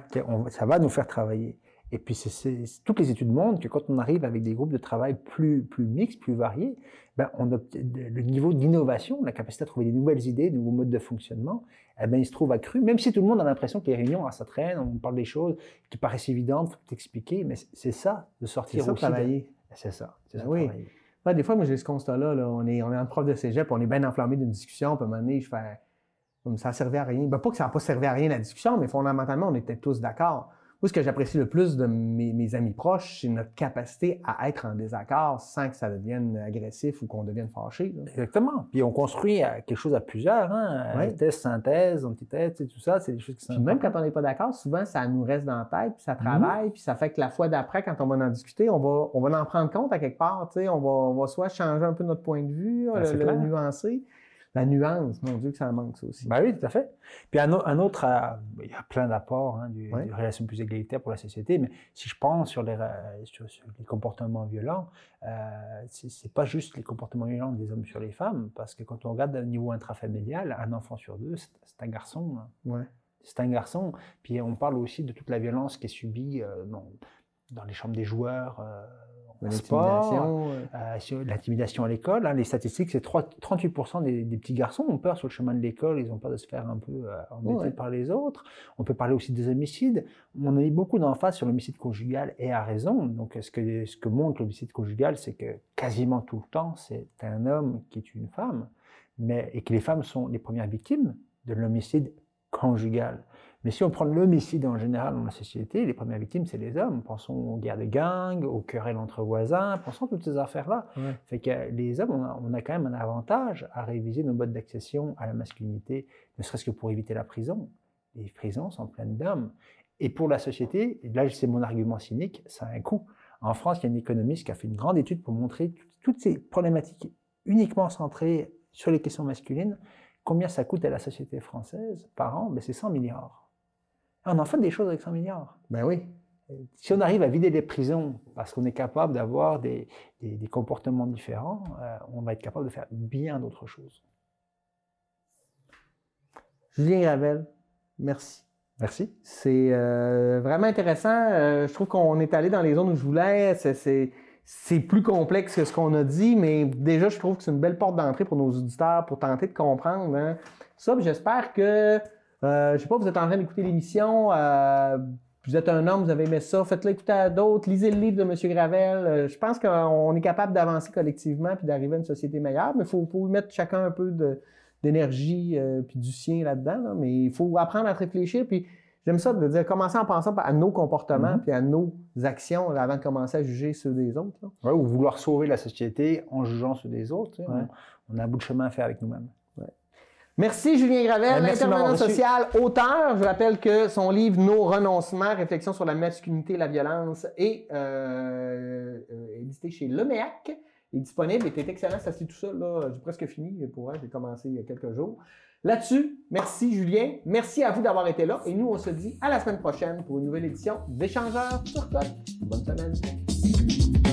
ça va nous faire travailler. Et puis, c'est, toutes les études montrent que quand on arrive avec des groupes de travail plus, plus mixtes, plus variés, ben, on le niveau d'innovation, la capacité à trouver des nouvelles idées, de nouveaux modes de fonctionnement, eh ben, il se trouve accru, même si tout le monde a l'impression que les réunions, ça traîne, on parle des choses qui paraissent évidentes, faut t'expliquer, mais c'est ça, de sortir ça, aussi. Travailler. C'est ça. C'est ça, oui des fois, moi, j'ai ce constat-là. On, est, on est en prof de cégep, on est bien enflammé d'une discussion, puis à un moment donné, je fais. Ça servait à rien. Ben, pas que ça n'a pas servi à rien la discussion, mais fondamentalement, on était tous d'accord. Moi, ce que j'apprécie le plus de mes, amis proches, c'est notre capacité à être en désaccord sans que ça devienne agressif ou qu'on devienne fâché. Exactement. Puis on construit euh, quelque chose à plusieurs, hein? Thèse, synthèse, antithèse, tout ça, c'est des choses qui sont. Puis même quand on n'est pas d'accord, souvent ça nous reste dans la tête, puis ça travaille, puis ça fait que la fois d'après, quand on va en discuter, on va, on va en prendre compte à quelque part. On va, on va soit changer un peu notre point de vue, ben, le nuancer la nuance, mon Dieu, que ça manque, ça aussi. Ben oui, tout à fait. Puis un, autre, euh, il y a plein d'apports, hein, du, des relations plus égalitaires pour la société, mais si je pense sur les, sur, les comportements violents, euh, c'est pas juste les comportements violents des hommes sur les femmes, parce que quand on regarde au niveau intrafamilial, un enfant sur deux, c'est un garçon. Hein. Ouais. C'est un garçon. Puis on parle aussi de toute la violence qui est subie euh, dans, dans, les chambres des joueurs. Euh, sport, euh, l'intimidation à l'école. Hein. les statistiques, c'est 38% des, des, petits garçons ont peur sur le chemin de l'école, ils ont peur de se faire un peu euh, embêter par les autres. On peut parler aussi des homicides. On a mis beaucoup d'emphase sur l'homicide conjugal et à raison. Donc, ce que, ce que montre l'homicide conjugal, c'est que quasiment tout le temps, c'est un homme qui est une femme, mais, et que les femmes sont les premières victimes de l'homicide conjugal. Mais si on prend l'homicide en général dans la société, les premières victimes, c'est les hommes. Pensons aux guerres de gangs, aux querelles entre voisins, pensons à toutes ces affaires-là. Fait que les hommes, on a, quand même un avantage à réviser nos modes d'accession à la masculinité, ne serait-ce que pour éviter la prison. Les prisons sont pleines d'hommes. Et pour la société, là c'est mon argument cynique, ça a un coût. En France, il y a un économiste qui a fait une grande étude pour montrer toutes ces problématiques uniquement centrées sur les questions masculines. Combien ça coûte à la société française par an? Ben, C'est 100 milliards. On en fait des choses avec 100 milliards. Ben oui. Si on arrive à vider les prisons parce qu'on est capable d'avoir des, comportements différents, euh, on va être capable de faire bien d'autres choses. Julien Gravel, merci. Merci. C'est euh, vraiment intéressant. Euh, je trouve qu'on est allé dans les zones où je voulais. C'est plus complexe que ce qu'on a dit, mais déjà, je trouve que c'est une belle porte d'entrée pour nos auditeurs pour tenter de comprendre hein. ça. J'espère que euh, je sais pas, vous êtes en train d'écouter l'émission. Euh, vous êtes un homme, vous avez aimé ça, faites-le écouter à d'autres, lisez le livre de M. Gravel. Euh, je pense qu'on est capable d'avancer collectivement puis d'arriver à une société meilleure, mais il faut, faut, mettre chacun un peu d'énergie euh, puis du sien là-dedans. Mais il faut apprendre à réfléchir. Puis j'aime ça de dire, commencer en pensant à nos comportements mm-hmm. puis à nos actions avant de commencer à juger ceux des autres. ou vouloir sauver la société en jugeant ceux des autres. On, on, a un bout de chemin à faire avec nous-mêmes. Merci Julien Gravel, ben, intervenant social, auteur. Je rappelle que son livre Nos renoncements, réflexion sur la masculinité et la violence est euh, euh, édité chez Leméac. Il est disponible, il était excellent, ça se tout seul. J'ai presque fini pour vrai, j'ai commencé il y a quelques jours. Là-dessus, merci Julien, merci à vous d'avoir été là et nous on se dit à la semaine prochaine pour une nouvelle édition d'Échangeurs sur Côte. Bonne semaine.